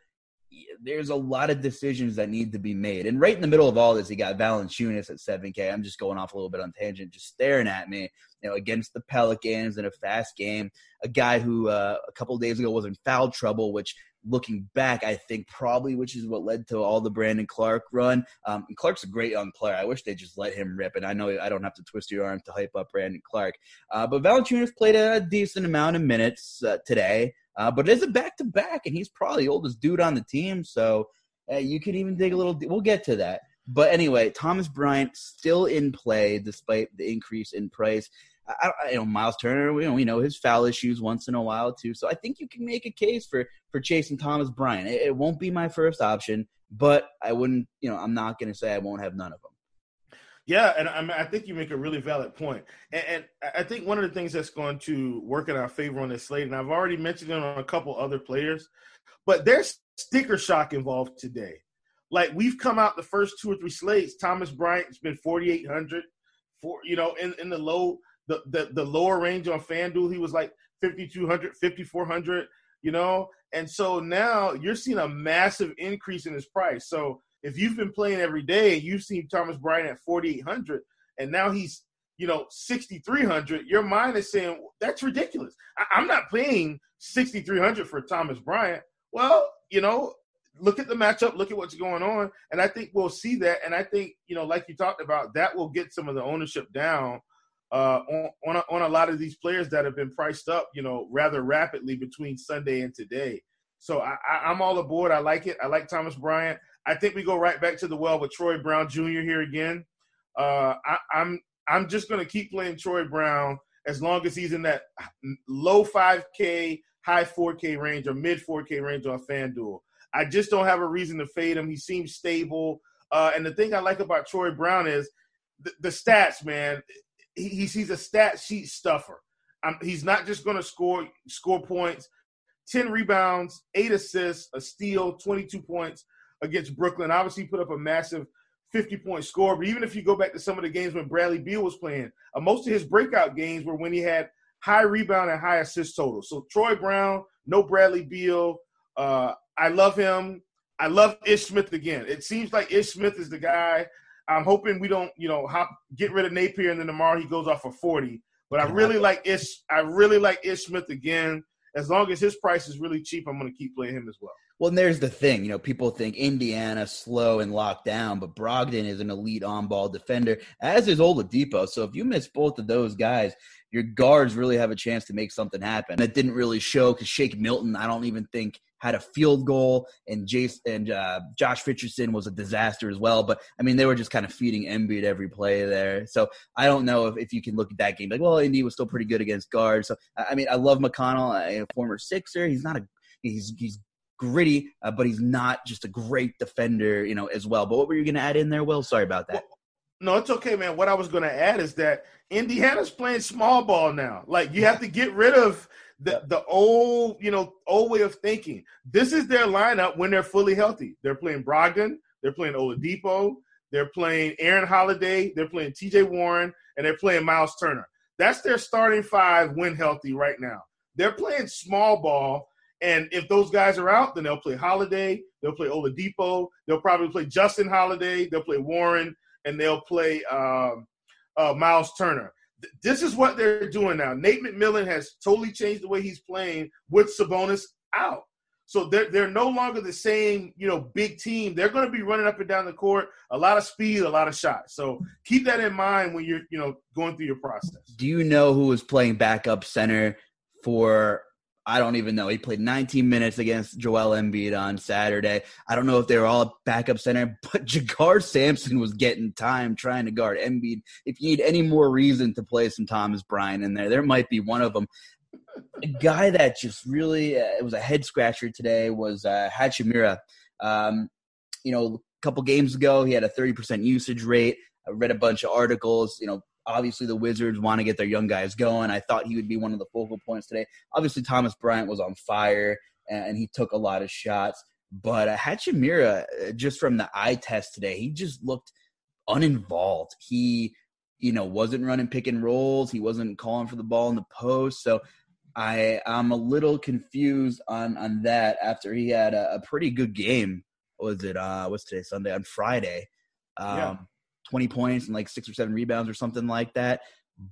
there's a lot of decisions that need to be made. And right in the middle of all this, you got Valanciunas at 7K. I'm just going off a little bit on tangent, just staring at me, you know, against the Pelicans in a fast game. A guy who uh, a couple days ago was in foul trouble, which looking back, I think probably which is what led to all the Brandon Clarke run. Um, and Clarke's a great young player. I wish they just let him rip. And I know I don't have to twist your arm to hype up Brandon Clarke. Uh, but Valanciunas played a decent amount of minutes uh, today. Uh, but it is a back to back, and he's probably the oldest dude on the team. So uh, you could even dig a little. We'll get to that. But anyway, Thomas Bryant still in play despite the increase in price. I, I, you know, Miles Turner, we know, we know his foul issues once in a while too. So I think you can make a case for for chasing Thomas Bryant. It, it won't be my first option, but I wouldn't. You know, I'm not going to say I won't have none of them. Yeah, and I, mean, I think you make a really valid point. And, and, I think one of the things that's going to work in our favor on this slate, and I've already mentioned it on a couple other players, but there's sticker shock involved today. Like we've come out the first two or three slates, Thomas Bryant's been 4,800, for you know, in, in the low, the, the the lower range on FanDuel, he was like 5,200, 5,400, you know, and so now you're seeing a massive increase in his price. So if you've been playing every day and you've seen Thomas Bryant at 4,800 and now he's, you know, 6,300, your mind is saying, that's ridiculous. I- am not paying 6,300 for Thomas Bryant. Well, you know, look at the matchup, look at what's going on. And I think we'll see that. And I think, you know, like you talked about, that will get some of the ownership down uh, on on a, on a lot of these players that have been priced up, you know, rather rapidly between Sunday and today. So I, I, am all aboard. I like it. I like Thomas Bryant. I think we go right back to the well with Troy Brown Jr. here again. Uh, I, I'm I'm just going to keep playing Troy Brown as long as he's in that low 5K, high 4K range or mid 4K range on FanDuel. I just don't have a reason to fade him. He seems stable. Uh, and the thing I like about Troy Brown is the, the stats, man. He, he's a stat sheet stuffer. Um, he's not just going to score score points. 10 rebounds, 8 assists, a steal, 22 points against Brooklyn. Obviously, put up a massive 50 point score. But even if you go back to some of the games when Bradley Beal was playing, uh, most of his breakout games were when he had high rebound and high assist total. So Troy Brown, no Bradley Beal. Uh, I love him. I love Ish Smith again. It seems like Ish Smith is the guy. I'm hoping we don't, you know, hop, get rid of Napier and then tomorrow he goes off for 40. But I really like Ish. I really like Ish Smith again. As long as his price is really cheap, I'm going to keep playing him as well. Well, and there's the thing, you know, people think Indiana slow and locked down, but Brogdon is an elite on-ball defender, as is Oladipo. So if you miss both of those guys, your guards really have a chance to make something happen. That didn't really show because Shake Milton, I don't even think had a field goal, and Jace and uh, Josh Richardson was a disaster as well. But I mean, they were just kind of feeding Embiid every play there. So I don't know if, if you can look at that game like, well, Indy was still pretty good against guards. So I mean, I love McConnell, a former Sixer. He's not a he's he's gritty, uh, but he's not just a great defender, you know, as well. But what were you going to add in there, Will? Sorry about that. Well, no, it's okay, man. What I was going to add is that Indiana's playing small ball now. Like you have to get rid of the the old, you know, old way of thinking. This is their lineup when they're fully healthy. They're playing Brogdon, they're playing Oladipo, they're playing Aaron Holiday, they're playing T.J. Warren, and they're playing Miles Turner. That's their starting five when healthy right now. They're playing small ball and if those guys are out, then they'll play Holiday, they'll play Oladipo, they'll probably play Justin Holiday, they'll play Warren, and they'll play um, uh, Miles Turner. this is what they're doing now. Nate McMillan has totally changed the way he's playing with Sabonis out. So they're they're no longer the same, you know, big team. They're going to be running up and down the court, a lot of speed, a lot of shots. So keep that in mind when you're, you know, going through your process. Do you know who was playing backup center for I don't even know. He played 19 minutes against Joel Embiid on Saturday. I don't know if they were all backup center, but JaKarr Sampson was getting time trying to guard Embiid. If you need any more reason to play some Thomas Bryant in there, there might be one of them. A guy that just really uh, it was a head scratcher today was uh, Hachimura. Um, you know, a couple games ago, he had a 30% usage rate. I read a bunch of articles. You know, obviously the Wizards want to get their young guys going. I thought he would be one of the focal points today. Obviously, Thomas Bryant was on fire and he took a lot of shots. But uh, Hachimura, uh, just from the eye test today, he just looked uninvolved. He, you know, wasn't running pick and rolls. He wasn't calling for the ball in the post. So I I'm a little confused on on that after he had a, a pretty good game. What was it uh what's today Sunday on Friday? Um, yeah 20 points and like six or seven rebounds or something like that.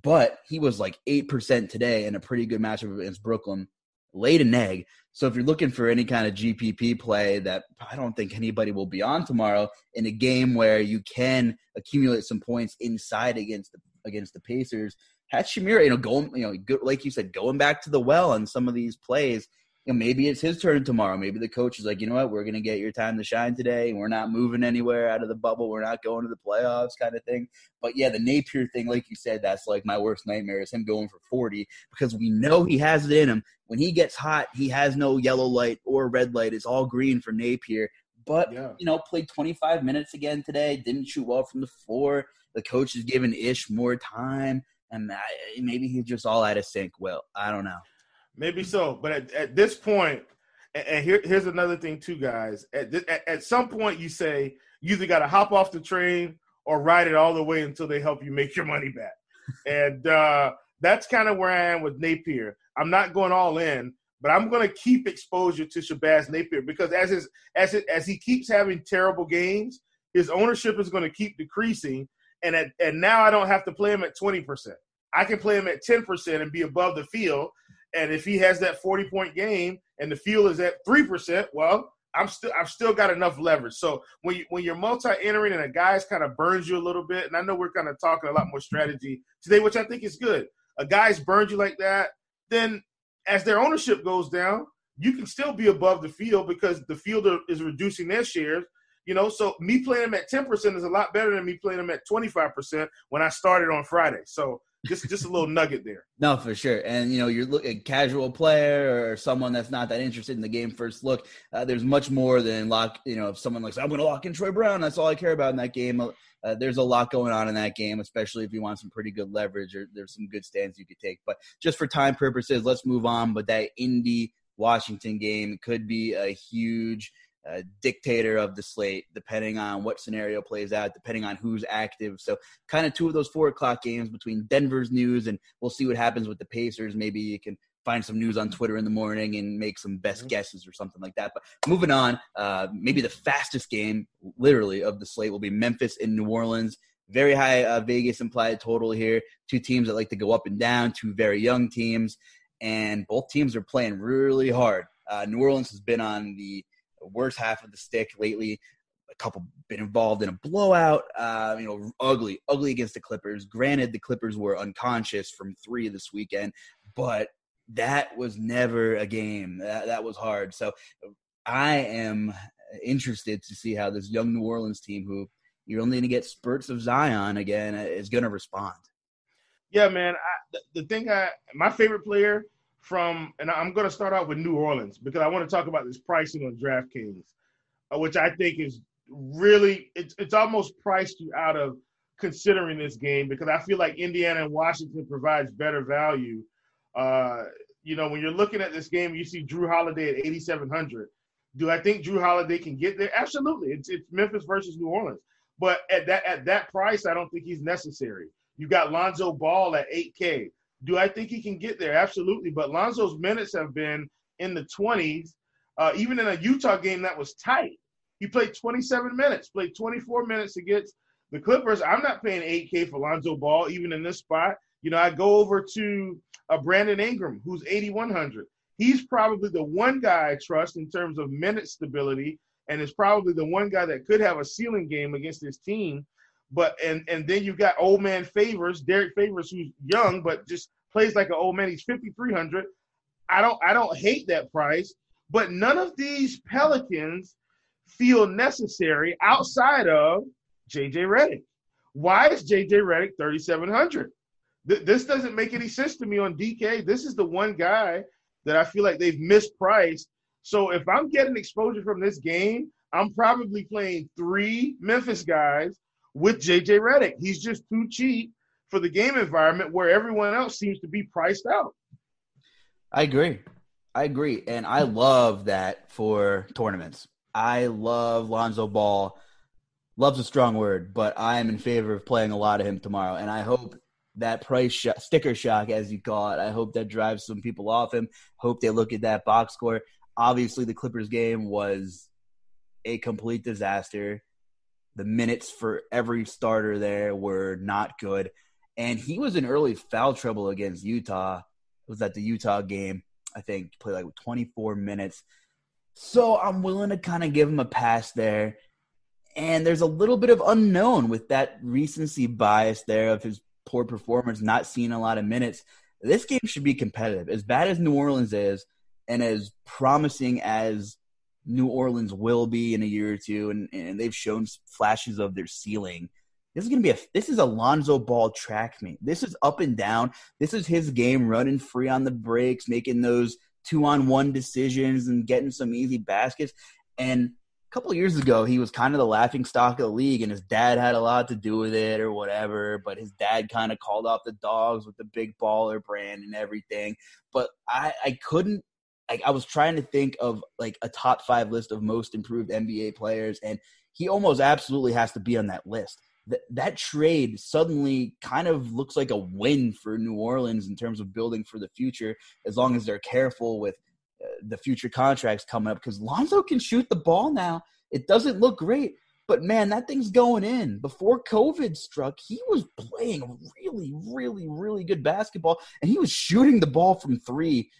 But he was like 8% today in a pretty good matchup against Brooklyn, laid an egg. So if you're looking for any kind of GPP play that I don't think anybody will be on tomorrow in a game where you can accumulate some points inside against the against the Pacers, Hachimura, you know, going, you know, like you said, going back to the well on some of these plays you know, maybe it's his turn tomorrow. Maybe the coach is like, you know what, we're going to get your time to shine today. We're not moving anywhere out of the bubble. We're not going to the playoffs, kind of thing. But yeah, the Napier thing, like you said, that's like my worst nightmare is him going for 40 because we know he has it in him. When he gets hot, he has no yellow light or red light. It's all green for Napier. But, yeah. you know, played 25 minutes again today, didn't shoot well from the floor. The coach is giving Ish more time. And maybe he's just all out of sync. Well, I don't know. Maybe so, but at, at this point, and, here, here's another thing too, guys. At, at, at some point, you say you either got to hop off the train or ride it all the way until they help you make your money back. and uh, that's kind of where I am with Napier. I'm not going all in, but I'm going to keep exposure to Shabazz Napier because as his, as it, as he keeps having terrible games, his ownership is going to keep decreasing. And at, and now I don't have to play him at 20%. I can play him at 10% and be above the field and if he has that 40 point game and the field is at 3%, well, I'm still I've still got enough leverage. So when you when you're multi-entering and a guy's kind of burns you a little bit, and I know we're kind of talking a lot more strategy today, which I think is good. A guy's burned you like that, then as their ownership goes down, you can still be above the field because the fielder is reducing their shares. You know, so me playing them at 10% is a lot better than me playing them at 25% when I started on Friday. So just just a little nugget there. No, for sure. And you know, you're looking casual player or someone that's not that interested in the game first look. Uh, there's much more than lock. You know, if someone like I'm going to lock in Troy Brown, that's all I care about in that game. Uh, there's a lot going on in that game, especially if you want some pretty good leverage or there's some good stands you could take. But just for time purposes, let's move on. But that Indy Washington game could be a huge uh, dictator of the slate, depending on what scenario plays out, depending on who's active. So, kind of two of those four o'clock games between Denver's news and we'll see what happens with the Pacers. Maybe you can find some news on Twitter in the morning and make some best mm-hmm. guesses or something like that. But moving on, uh, maybe the fastest game, literally, of the slate will be Memphis in New Orleans. Very high uh, Vegas implied total here. Two teams that like to go up and down, two very young teams, and both teams are playing really hard. Uh, New Orleans has been on the worst half of the stick lately. A couple been involved in a blowout. Uh, you know, ugly, ugly against the Clippers. Granted, the Clippers were unconscious from three this weekend, but that was never a game. That, that was hard. So I am interested to see how this young New Orleans team, who you're only going to get spurts of Zion again, is going to respond. Yeah, man. I, the, the thing I, my favorite player from, and I'm going to start out with New Orleans because I want to talk about this pricing on DraftKings, uh, which I think is really, it's, it's almost priced you out of considering this game because I feel like Indiana and Washington provides better value. Uh, you know, when you're looking at this game, you see Jrue Holiday at 8,700. Do I think Jrue Holiday can get there? Absolutely. It's, it's Memphis versus New Orleans. But at that at that price, I don't think he's necessary. You got Lonzo Ball at 8K. Do I think he can get there? Absolutely. But Lonzo's minutes have been in the 20s. Uh, even in a Utah game that was tight, he played 27 minutes, played 24 minutes against the Clippers. I'm not paying 8K for Lonzo Ball, even in this spot. You know, I go over to uh, Brandon Ingram, who's 8,100. He's probably the one guy I trust in terms of minute stability, and is probably the one guy that could have a ceiling game against this team. But and and then you got old man Favors, Derrick Favors, who's young but just plays like an old man. He's 5,300. I don't I don't hate that price, but none of these Pelicans feel necessary outside of JJ Redick. Why is JJ Redick 3,700? Th- this doesn't make any sense to me on DK. This is the one guy that I feel like they've mispriced. So if I'm getting exposure from this game, I'm probably playing three Memphis guys with JJ Redick. He's just too cheap for the game environment where everyone else seems to be priced out. I agree. I agree. And I love that for tournaments. I love Lonzo Ball. Love's a strong word, but I am in favor of playing a lot of him tomorrow. And I hope that price sh- sticker shock, as you call it, I hope that drives some people off him. Hope they look at that box score. Obviously, the Clippers game was a complete disaster. The minutes for every starter there were not good. And he was in early foul trouble against Utah. It was at the Utah game, I think, played like 24 minutes. So I'm willing to kind of give him a pass there. And there's a little bit of unknown with that recency bias there of his poor performance, not seeing a lot of minutes. This game should be competitive. As bad as New Orleans is, and as promising as New Orleans will be in a year or two, and, and they've shown flashes of their ceiling. This is gonna be a this is Alonzo Ball track meet. This is up and down. This is his game, running free on the breaks, making those two on one decisions and getting some easy baskets. And a couple years ago, he was kind of the laughing stock of the league, and his dad had a lot to do with it or whatever. But his dad kind of called off the dogs with the big baller brand and everything. But I, I couldn't like I was trying to think of like a top five list of most improved NBA players, and he almost absolutely has to be on that list. That that trade suddenly kind of looks like a win for New Orleans in terms of building for the future, as long as they're careful with uh, the future contracts coming up. Because Lonzo can shoot the ball now. It doesn't look great, but man, that thing's going in. Before COVID struck, he was playing really, really, really good basketball, and he was shooting the ball from three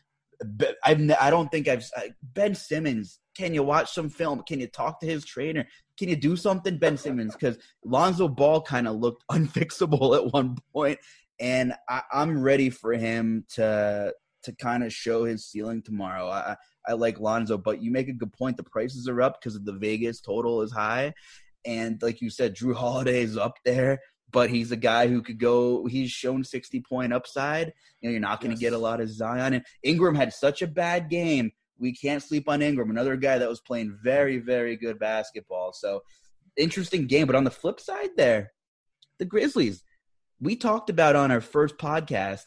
I've I don't think I've Ben Simmons can you watch some film? Can you talk to his trainer? Can you do something, Ben Simmons? Because Lonzo Ball kind of looked unfixable at one point, and I, am ready for him to to kind of show his ceiling tomorrow. I, I like Lonzo, but you make a good point. The prices are up because the Vegas total is high, and like you said, Jrue Holiday is up there but he's a guy who could go. He's shown 60 point upside. You know, you're not going to yes. get a lot of Zion. And Ingram had such a bad game. We can't sleep on Ingram, another guy that was playing very, very good basketball. So interesting game. But on the flip side, there, the Grizzlies. We talked about on our first podcast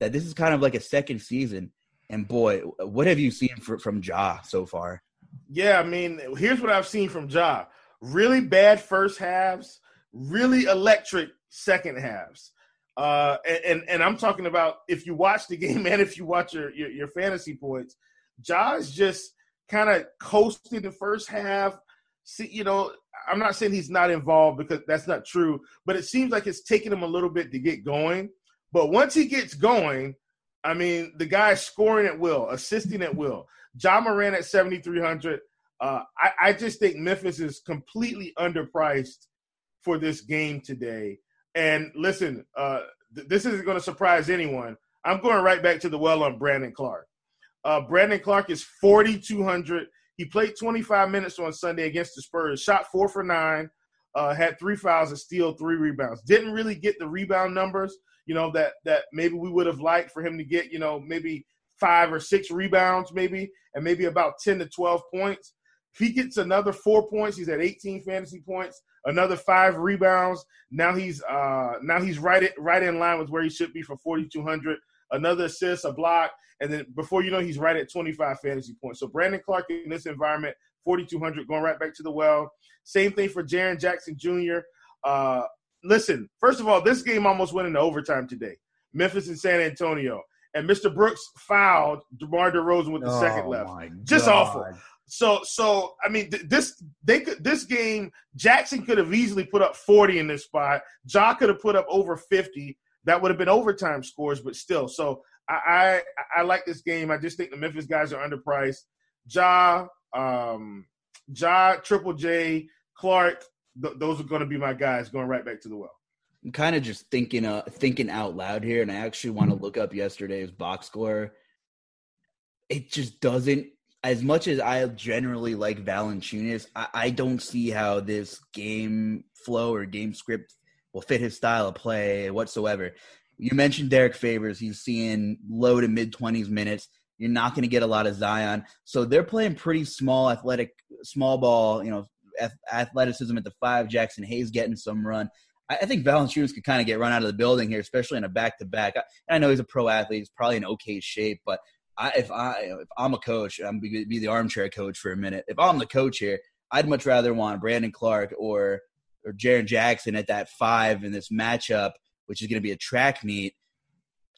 that this is kind of like a second season. And boy, what have you seen for, from Ja so far? Yeah, I mean, here's what I've seen from Ja. Really bad first halves really electric second halves. Uh, and, and, I'm talking about if you watch the game and if you watch your your, your fantasy points, Josh just kind of coasted the first half. See, you know, I'm not saying he's not involved because that's not true, but it seems like it's taking him a little bit to get going. But once he gets going, I mean, the guy's scoring at will, assisting at will. Ja Morant at 7,300. Uh, I, I just think Memphis is completely underpriced for this game today. And listen, uh, th- this isn't going to surprise anyone. I'm going right back to the well on Brandon Clarke. Uh, Brandon Clarke is 4,200. He played 25 minutes on Sunday against the Spurs, shot four for nine, uh, had three fouls, and steal three rebounds. Didn't really get the rebound numbers, you know, that that maybe we would have liked for him to get, you know, maybe five or six rebounds, maybe, and maybe about 10 to 12 points. If he gets another four points, he's at 18 fantasy points another five rebounds. Now he's uh now he's right right in line with where he should be for 4200. Another assist, a block, and then before you know he's right at 25 fantasy points. So Brandon Clarke in this environment, 4200, going right back to the well. Same thing for Jaren Jackson Jr. Uh, listen, first of all, this game almost went into overtime today. Memphis and San Antonio. And Mr. Brooks fouled DeMar DeRozan with the oh second left. Just awful. So so I mean th- this they could this game Jackson could have easily put up 40 in this spot. Ja could have put up over 50. That would have been overtime scores, but still. So I I, I like this game. I just think the Memphis guys are underpriced. Ja, um, Ja, Triple J, Clarke. th- those are going to be my guys going right back to the well. I'm kind of just thinking uh thinking out loud here, and I actually want to look up yesterday's box score. It just doesn't as much as I generally like Valanciunas, I, I, don't see how this game flow or game script will fit his style of play whatsoever. You mentioned Derrick Favors; he's seeing low to mid twenties minutes. You're not going to get a lot of Zion, so they're playing pretty small, athletic, small ball. You know, athleticism at the five. Jaxson Hayes getting some run. I, think Valanciunas could kind of get run out of the building here, especially in a back to back. I know he's a pro athlete; he's probably in okay shape, but I, if I if I'm a coach, I'm be, be the armchair coach for a minute. If I'm the coach here, I'd much rather want Brandon Clarke or or Jaren Jackson at that five in this matchup, which is going to be a track meet,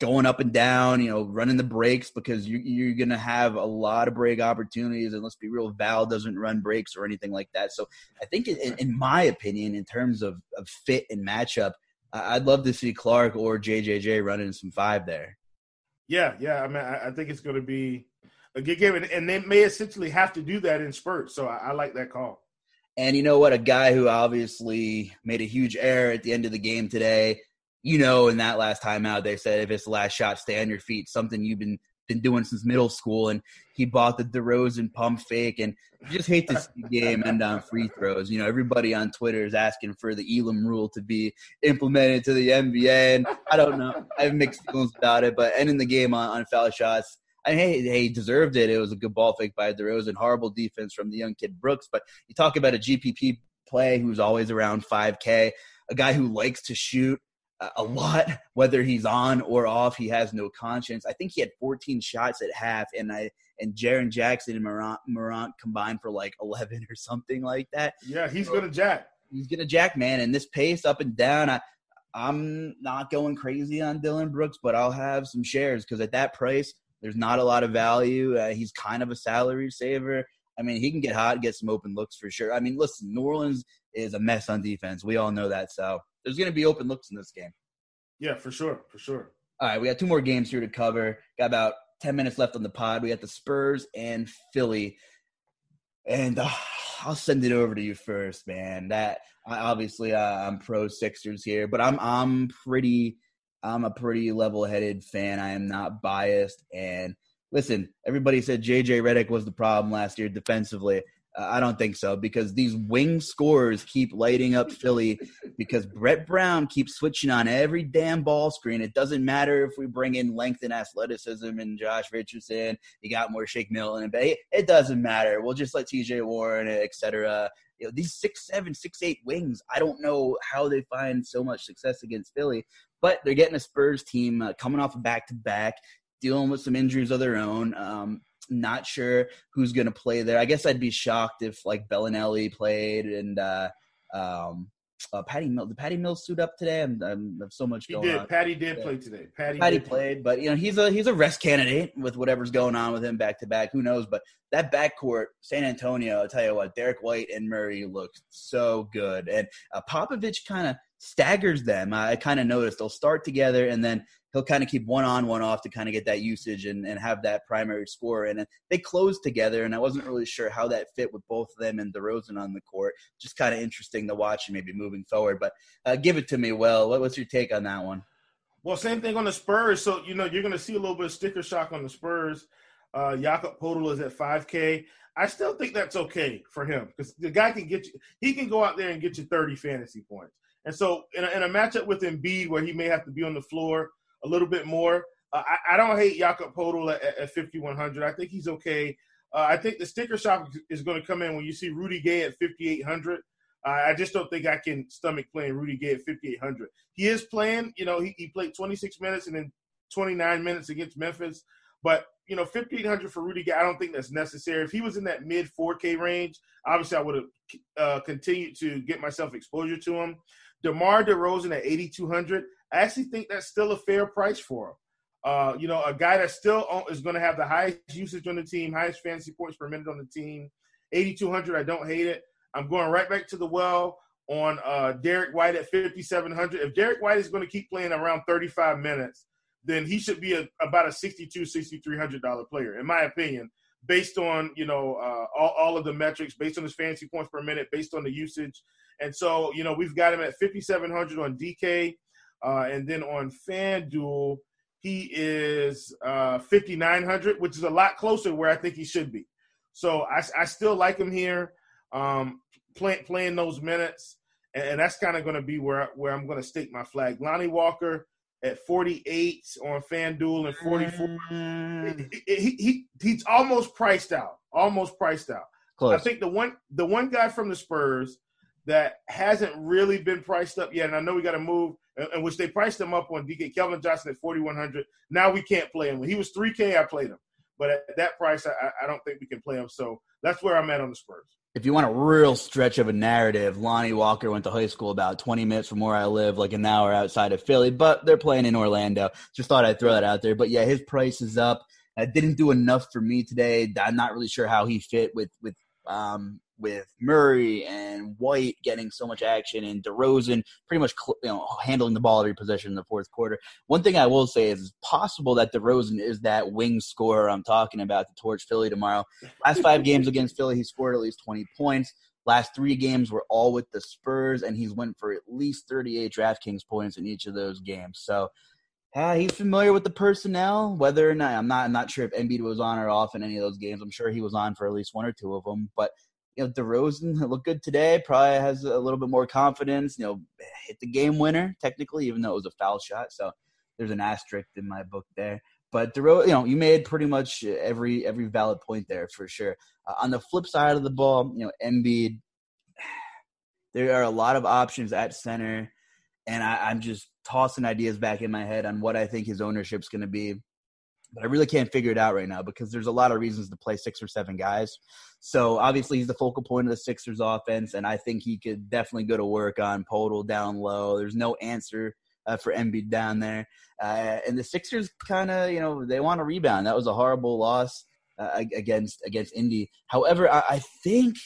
going up and down, you know, running the breaks because you, you're going to have a lot of break opportunities. And let's be real, Val doesn't run breaks or anything like that. So I think, in, in my opinion, in terms of, of fit and matchup, I'd love to see Clarke or JJJ running some five there. Yeah, yeah. I mean, I, I think it's going to be a good game, and, and, they may essentially have to do that in spurts. So I, I like that call. And you know what? A guy who obviously made a huge error at the end of the game today. You know, in that last timeout, they said if it's the last shot, stay on your feet. Something you've been been doing since middle school, and he bought the DeRozan pump fake, and you just hate to see the game end on free throws. You know, everybody on Twitter is asking for the Elam rule to be implemented to the NBA, and I don't know. I have mixed feelings about it, but ending the game on, on foul shots. I hey, hey, he deserved it. It was a good ball fake by DeRozan. Horrible defense from the young kid Brooks. But you talk about a GPP play who's always around 5K, a guy who likes to shoot a lot, whether he's on or off. He has no conscience. I think he had 14 shots at half, and I and Jaren Jackson and Morant, Morant combined for like 11 or something like that. Yeah, he's so, gonna jack. He's gonna jack, man. And this pace up and down, I, I'm not going crazy on Dillon Brooks, but I'll have some shares because at that price, there's not a lot of value. Uh, he's kind of a salary saver. I mean, he can get hot, get some open looks for sure. I mean, listen, New Orleans is a mess on defense. We all know that. So there's going to be open looks in this game. Yeah, for sure, for sure. All right, we got two more games here to cover. Got about 10 minutes left on the pod. We got the Spurs and Philly. and uh, I'll send it over to you first, man. That obviously uh, I'm pro Sixers here, but I'm I'm pretty I'm a pretty level-headed fan. I am not biased. And listen, everybody said JJ Redick was the problem last year defensively. I don't think so because these wing scorers keep lighting up Philly because Brett Brown keeps switching on every damn ball screen. It doesn't matter if we bring in length and athleticism and Josh Richardson, you got more Shake Milton, but it doesn't matter. We'll just let TJ Warren, etc. You know, these six seven, six eight wings. I don't know how they find so much success against Philly, but they're getting a Spurs team uh, coming off a back to back, dealing with some injuries of their own. Um, not sure who's going to play there. I guess I'd be shocked if like Belinelli played and uh, um, uh, Patty Mills. Did Patty Mills suit up today? I'm, I'm have so much he going did. on. Patty did yeah. play today. Patty, Patty played, play. but you know he's a he's a rest candidate with whatever's going on with him back to back. Who knows? But that backcourt, San Antonio. I'll tell you what, Derrick White and Murray look so good, and uh, Popovich kind of staggers them. I kind of noticed they'll start together and then he'll kind of keep one on, one off to kind of get that usage and, and have that primary score. And they closed together, and I wasn't really sure how that fit with both of them and DeRozan on the court. Just kind of interesting to watch and maybe moving forward. But uh, give it to me, Will. What, what's your take on that one? Well, same thing on the Spurs. So, you know, you're going to see a little bit of sticker shock on the Spurs. Uh, Jakob Poeltl is at 5K. I still think that's okay for him because the guy can get you, he can go out there and get you 30 fantasy points. And so, in a, in a matchup with Embiid where he may have to be on the floor, a little bit more. Uh, I, I, don't hate Jakob Poeltl at, at 5,100. I think he's okay. Uh, I think the sticker shock is going to come in when you see Rudy Gay at 5,800. Uh, I just don't think I can stomach playing Rudy Gay at 5,800. He is playing, you know, he, he played 26 minutes and then 29 minutes against Memphis. But, you know, 5,800 for Rudy Gay, I don't think that's necessary. If he was in that mid 4K range, obviously I would have uh, continued to get myself exposure to him. DeMar DeRozan at 8,200. I actually think that's still a fair price for him. Uh, you know, a guy that still is going to have the highest usage on the team, highest fantasy points per minute on the team. 8,200, I don't hate it. I'm going right back to the well on uh, Derrick White at 5,700. If Derrick White is going to keep playing around 35 minutes, then he should be a, about a 62, 6,300 dollar player, in my opinion, based on you know uh, all, all of the metrics, based on his fantasy points per minute, based on the usage. And so you know we've got him at 5,700 on DK. Uh, and then on FanDuel, he is uh, 5,900, which is a lot closer where I think he should be. So I, I still like him here, um, play, playing those minutes, and, and that's kind of going to be where where I'm going to stake my flag. Lonnie Walker at 48 on FanDuel and 44. Mm. He, he, he, he's almost priced out, almost priced out. Close. I think the one the one guy from the Spurs that hasn't really been priced up yet, and I know we got to move in which they priced him up on DK Keldon Johnson at 4,100. Now we can't play him. When he was 3K, I played him. But at that price, I, I don't think we can play him. So that's where I'm at on the Spurs. If you want a real stretch of a narrative, Lonnie Walker went to high school about 20 minutes from where I live, like an hour outside of Philly, but they're playing in Orlando. Just thought I'd throw that out there. But yeah, his price is up. It didn't do enough for me today. I'm not really sure how he fit with with um, with Murray and White getting so much action and DeRozan pretty much you know handling the ball every possession in the fourth quarter. One thing I will say is it's possible that DeRozan is that wing scorer I'm talking about to torch Philly tomorrow. Last five games against Philly, he scored at least 20 points. Last three games were all with the Spurs, and he's went for at least 38 DraftKings points in each of those games. So uh, he's familiar with the personnel. Whether or not I'm not, I'm not sure if Embiid was on or off in any of those games. I'm sure he was on for at least one or two of them. But you know, DeRozan looked good today. Probably has a little bit more confidence. You know, hit the game winner technically, even though it was a foul shot. So there's an asterisk in my book there. But DeRozan, you know, you made pretty much every every valid point there for sure. Uh, on the flip side of the ball, you know, Embiid, there are a lot of options at center, and I, I'm just tossing ideas back in my head on what I think his ownership's going to be but I really can't figure it out right now because there's a lot of reasons to play six or seven guys. So obviously he's the focal point of the Sixers offense, and I think he could definitely go to work on Poeltl down low. There's no answer uh, for Embiid down there, uh, and the Sixers kind of you know they want to rebound. That was a horrible loss uh, against against Indy. However, I, I, think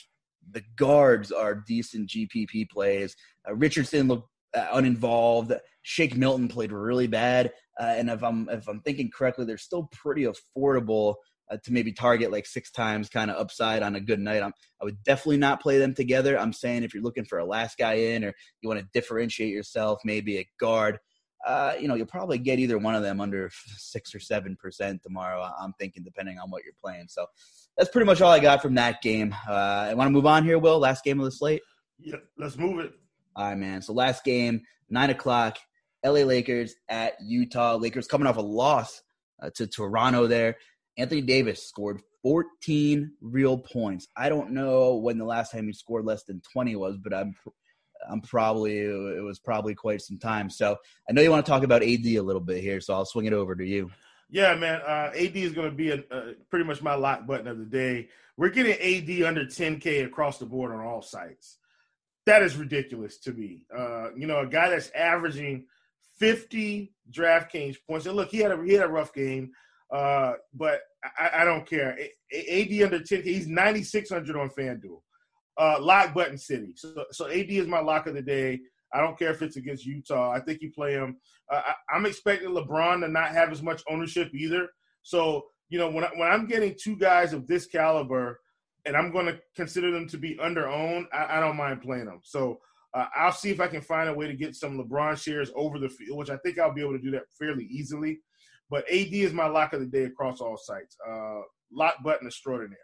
the guards are decent GPP plays. Uh, Richardson looked uh, uninvolved. Shake Milton played really bad, uh, and if I'm if I'm thinking correctly, they're still pretty affordable uh, to maybe target like six times kind of upside on a good night. I'm, I would definitely not play them together. I'm saying if you're looking for a last guy in or you want to differentiate yourself, maybe a guard, uh, you know, you'll probably get either one of them under six or seven percent tomorrow. I'm thinking, depending on what you're playing. So that's pretty much all I got from that game. Uh, I want to move on here, Will. Last game of the slate. Yeah, let's move it. All right, man. So last game, nine o'clock. LA Lakers at Utah. Lakers coming off a loss uh, to Toronto there. Anthony Davis scored 14 real points. I don't know when the last time he scored less than 20 was, but I'm I'm probably it was probably quite some time. So I know you want to talk about AD a little bit here, so I'll swing it over to you. Yeah, man. Uh, AD is going to be a, a, pretty much my lock button of the day. We're getting AD under 10K across the board on all sites. That is ridiculous to me. Uh, you know, a guy that's averaging 50 DraftKings points. And look, he had a he had a rough game, uh, but I, I, don't care. AD under 10K, he's 9,600 on FanDuel. Uh, lock button city. So, so AD is my lock of the day. I don't care if it's against Utah. I think you play him. Uh, I, am expecting LeBron to not have as much ownership either. So you know when I, when I'm getting two guys of this caliber, and I'm going to consider them to be under owned, I, I don't mind playing them. So uh, I'll see if I can find a way to get some LeBron shares over the field, which I think I'll be able to do that fairly easily. But AD is my lock of the day across all sites. Uh, lock button extraordinaire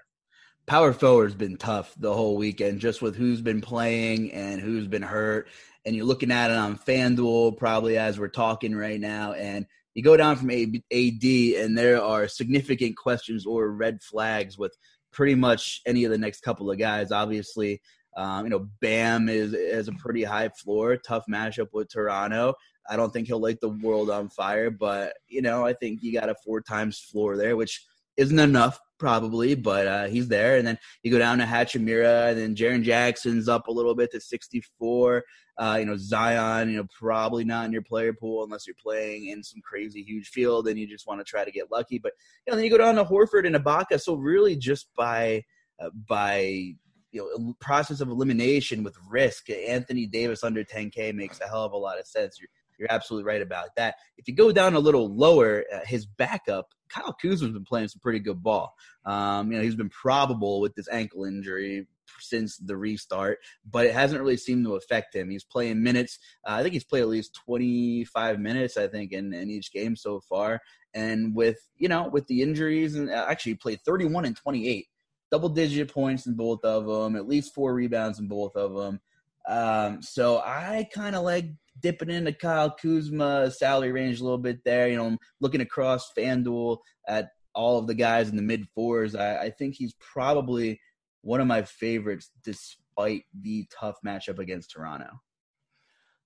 power forward's been tough the whole weekend, just with who's been playing and who's been hurt. And you're looking at it on FanDuel probably as we're talking right now, and you go down from AD, and there are significant questions or red flags with pretty much any of the next couple of guys. Obviously, um, you know, Bam is is a pretty high floor, tough matchup with Toronto. I don't think he'll light the world on fire, but you know, I think you got a four times floor there, which isn't enough probably, but uh, he's there. And then you go down to Hachimura, and then Jaren Jackson's up a little bit to 64. Uh, you know, Zion, you know, probably not in your player pool unless you're playing in some crazy huge field and you just want to try to get lucky. But you know, then you go down to Horford and Ibaka. So really, just by uh, by you know process of elimination with risk, Anthony Davis under 10K makes a hell of a lot of sense. You're you're absolutely right about that. If you go down a little lower, uh, his backup Kyle Kuzma's been playing some pretty good ball. Um, you know, he's been probable with this ankle injury since the restart, but it hasn't really seemed to affect him. He's playing minutes. Uh, I think he's played at least 25 minutes, I think, in, in each game so far. And with, you know, with the injuries, and uh, actually he played 31 and 28, double digit points in both of them, at least four rebounds in both of them. Um, so I kind of like dipping into Kyle Kuzma's salary range a little bit there. You know, I'm looking across FanDuel at all of the guys in the mid fours. I, I think he's probably one of my favorites, despite the tough matchup against Toronto.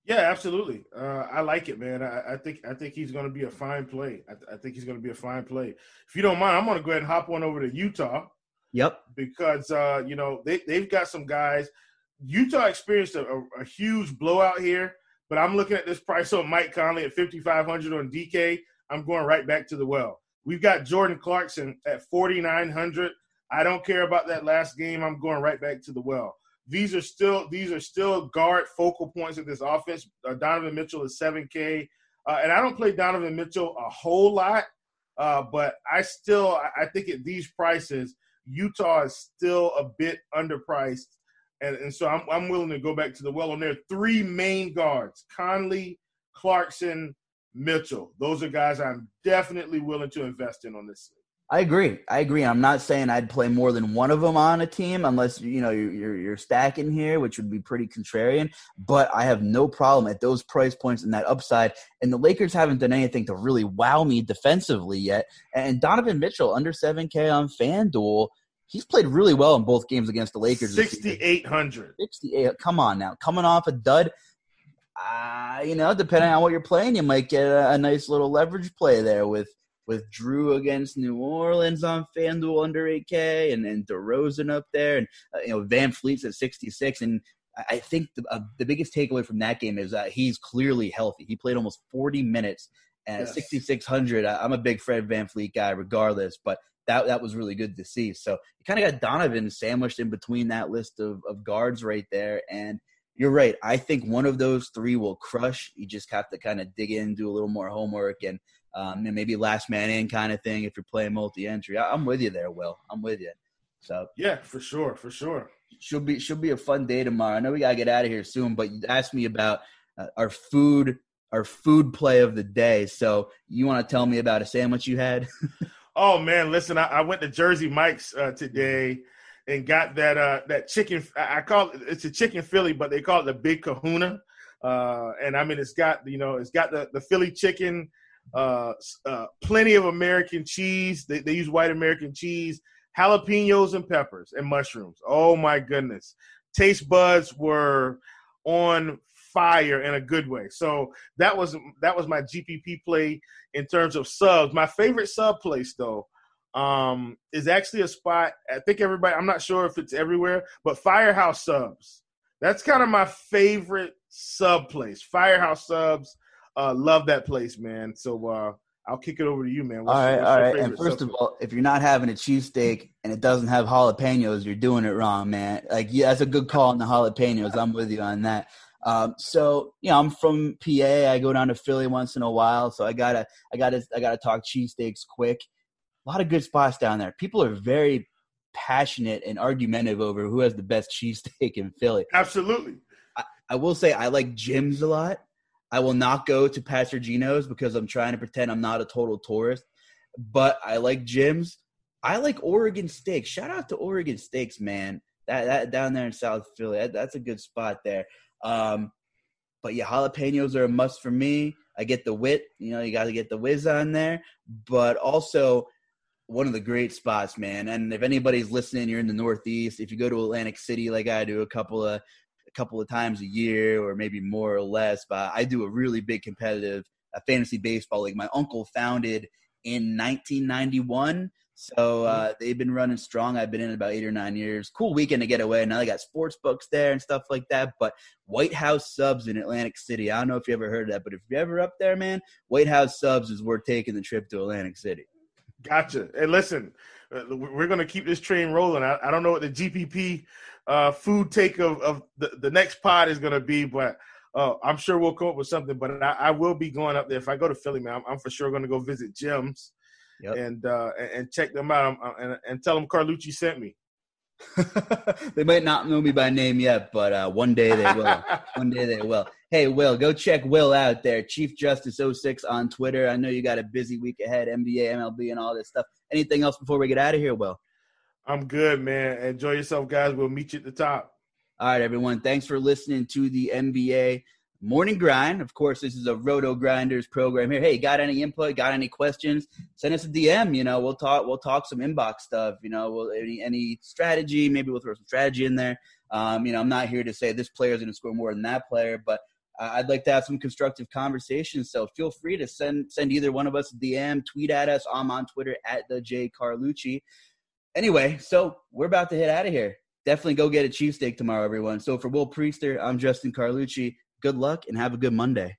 Yeah, absolutely. Uh, I like it, man. I, I, think I think he's going to be a fine play. I, I think he's going to be a fine play. If you don't mind, I'm going to go ahead and hop on over to Utah. Yep. Because uh, you know they they've got some guys. Utah experienced a, a, a huge blowout here. But I'm looking at this price on Mike Conley at 5,500 on DK. I'm going right back to the well. We've got Jordan Clarkson at 4,900. I don't care about that last game. I'm going right back to the well. These are still these are still guard focal points of this offense. Uh, Donovan Mitchell is 7K, uh, and I don't play Donovan Mitchell a whole lot, uh, but I still I think at these prices, Utah is still a bit underpriced and, and so I'm, I'm willing to go back to the well. There are three main guards: Conley, Clarkson, Mitchell. Those are guys I'm definitely willing to invest in on this. I agree. I agree. I'm not saying I'd play more than one of them on a team unless you know you're, you're, you're stacking here, which would be pretty contrarian. But I have no problem at those price points and that upside. And the Lakers haven't done anything to really wow me defensively yet. And Donovan Mitchell under 7K on FanDuel he's played really well in both games against the Lakers. 6,800. 68. Come on now. Coming off a dud. Uh, you know, depending on what you're playing, you might get a, a, nice little leverage play there with with Jrue against New Orleans on FanDuel under 8K and, and DeRozan up there and, uh, you know, VanVleet's at 66. And I think the, uh, the biggest takeaway from that game is that he's clearly healthy. He played almost 40 minutes at yes. 6,600. I'm a big Fred VanVleet guy regardless, but that that was really good to see. So you kind of got Donovan sandwiched in between that list of, of guards right there. And you're right. I think one of those three will crush. You just have to kind of dig in, do a little more homework, and um, and maybe last man in kind of thing if you're playing multi-entry. I, am with you there, Will. I'm with you. So yeah, for sure, for sure. Should be should be a fun day tomorrow. I know we gotta get out of here soon, but you asked me about uh, our food our food play of the day. So you want to tell me about a sandwich you had? oh man, listen, I, I, went to Jersey Mike's uh, today and got that uh, that chicken. I call it it's a chicken Philly, but they call it the Big Kahuna. Uh, and I mean, it's got you know, it's got the the Philly chicken, uh, uh, plenty of American cheese. They, they use white American cheese, jalapenos and peppers and mushrooms. Oh my goodness, taste buds were on fire in a good way. So that was that was my GPP play in terms of subs. My favorite sub place though um, is actually a spot. I think everybody. I'm not sure if it's everywhere, but Firehouse Subs. That's kind of my favorite sub place. Firehouse Subs. Uh, love that place, man. So uh, I'll kick it over to you, man. What's, all right, all right. And first of all, if you're not having a cheesesteak and it doesn't have jalapenos, you're doing it wrong, man. Like, yeah, that's a good call on the jalapenos. I'm with you on that. Um, so you know, I'm from PA. I go down to Philly once in a while, so I gotta, I gotta, I gotta talk cheesesteaks quick. A lot of good spots down there. People are very passionate and argumentative over who has the best cheesesteak in Philly. Absolutely. I, I, will say I like Jim's a lot. I will not go to Pastor Geno's because I'm trying to pretend I'm not a total tourist. But I like Jim's. I like Oregon Steaks. Shout out to Oregon Steaks, man. That, that down there in South Philly, that, that's a good spot there. Um, but yeah, jalapenos are a must for me. I get the wit, you know, you got to get the whiz on there, but also one of the great spots, man. And if anybody's listening, you're in the Northeast. If you go to Atlantic City, like I do, a couple of a couple of times a year, or maybe more or less, but I do a really big competitive fantasy baseball league. My uncle founded in 1991 so uh, they've been running strong. I've been in about eight or nine years. Cool weekend to get away. Now they got sports books there and stuff like that. But White House Subs in Atlantic City. I don't know if you ever heard of that, but if you're ever up there, man, White House Subs is worth taking the trip to Atlantic City. Gotcha. And listen, uh, we're going to keep this train rolling. I, I, don't know what the GPP uh, food take of, of the, the next pod is going to be, but uh, I'm sure we'll come up with something. But I, I, will be going up there. If I go to Philly, man, I'm, I'm for sure going to go visit Jim's yep. and uh, and check them out and, and tell them Carlucci sent me. they might not know me by name yet, but uh, one day they will. one day they will. Hey, Will, go check Will out there, Chief Justice 06 on Twitter. I know you got a busy week ahead, NBA, MLB, and all this stuff. Anything else before we get out of here, Will? I'm good, man. Enjoy yourself, guys. We'll meet you at the top. All right, everyone. Thanks for listening to the NBA morning grind. Of course, this is a RotoGrinders program here. Hey, got any input? Got any questions? Send us a DM. You know, we'll talk. We'll talk some inbox stuff. You know, we'll, any any strategy. Maybe we'll throw some strategy in there. Um, you know, I'm not here to say this player is going to score more than that player, but I'd like to have some constructive conversations. So feel free to send send either one of us a DM, tweet at us. I'm on Twitter at the J Carlucci. Anyway, so we're about to head out of here. Definitely go get a cheesesteak tomorrow, everyone. So for Will Priester, I'm Justin Carlucci good luck and have a good Monday.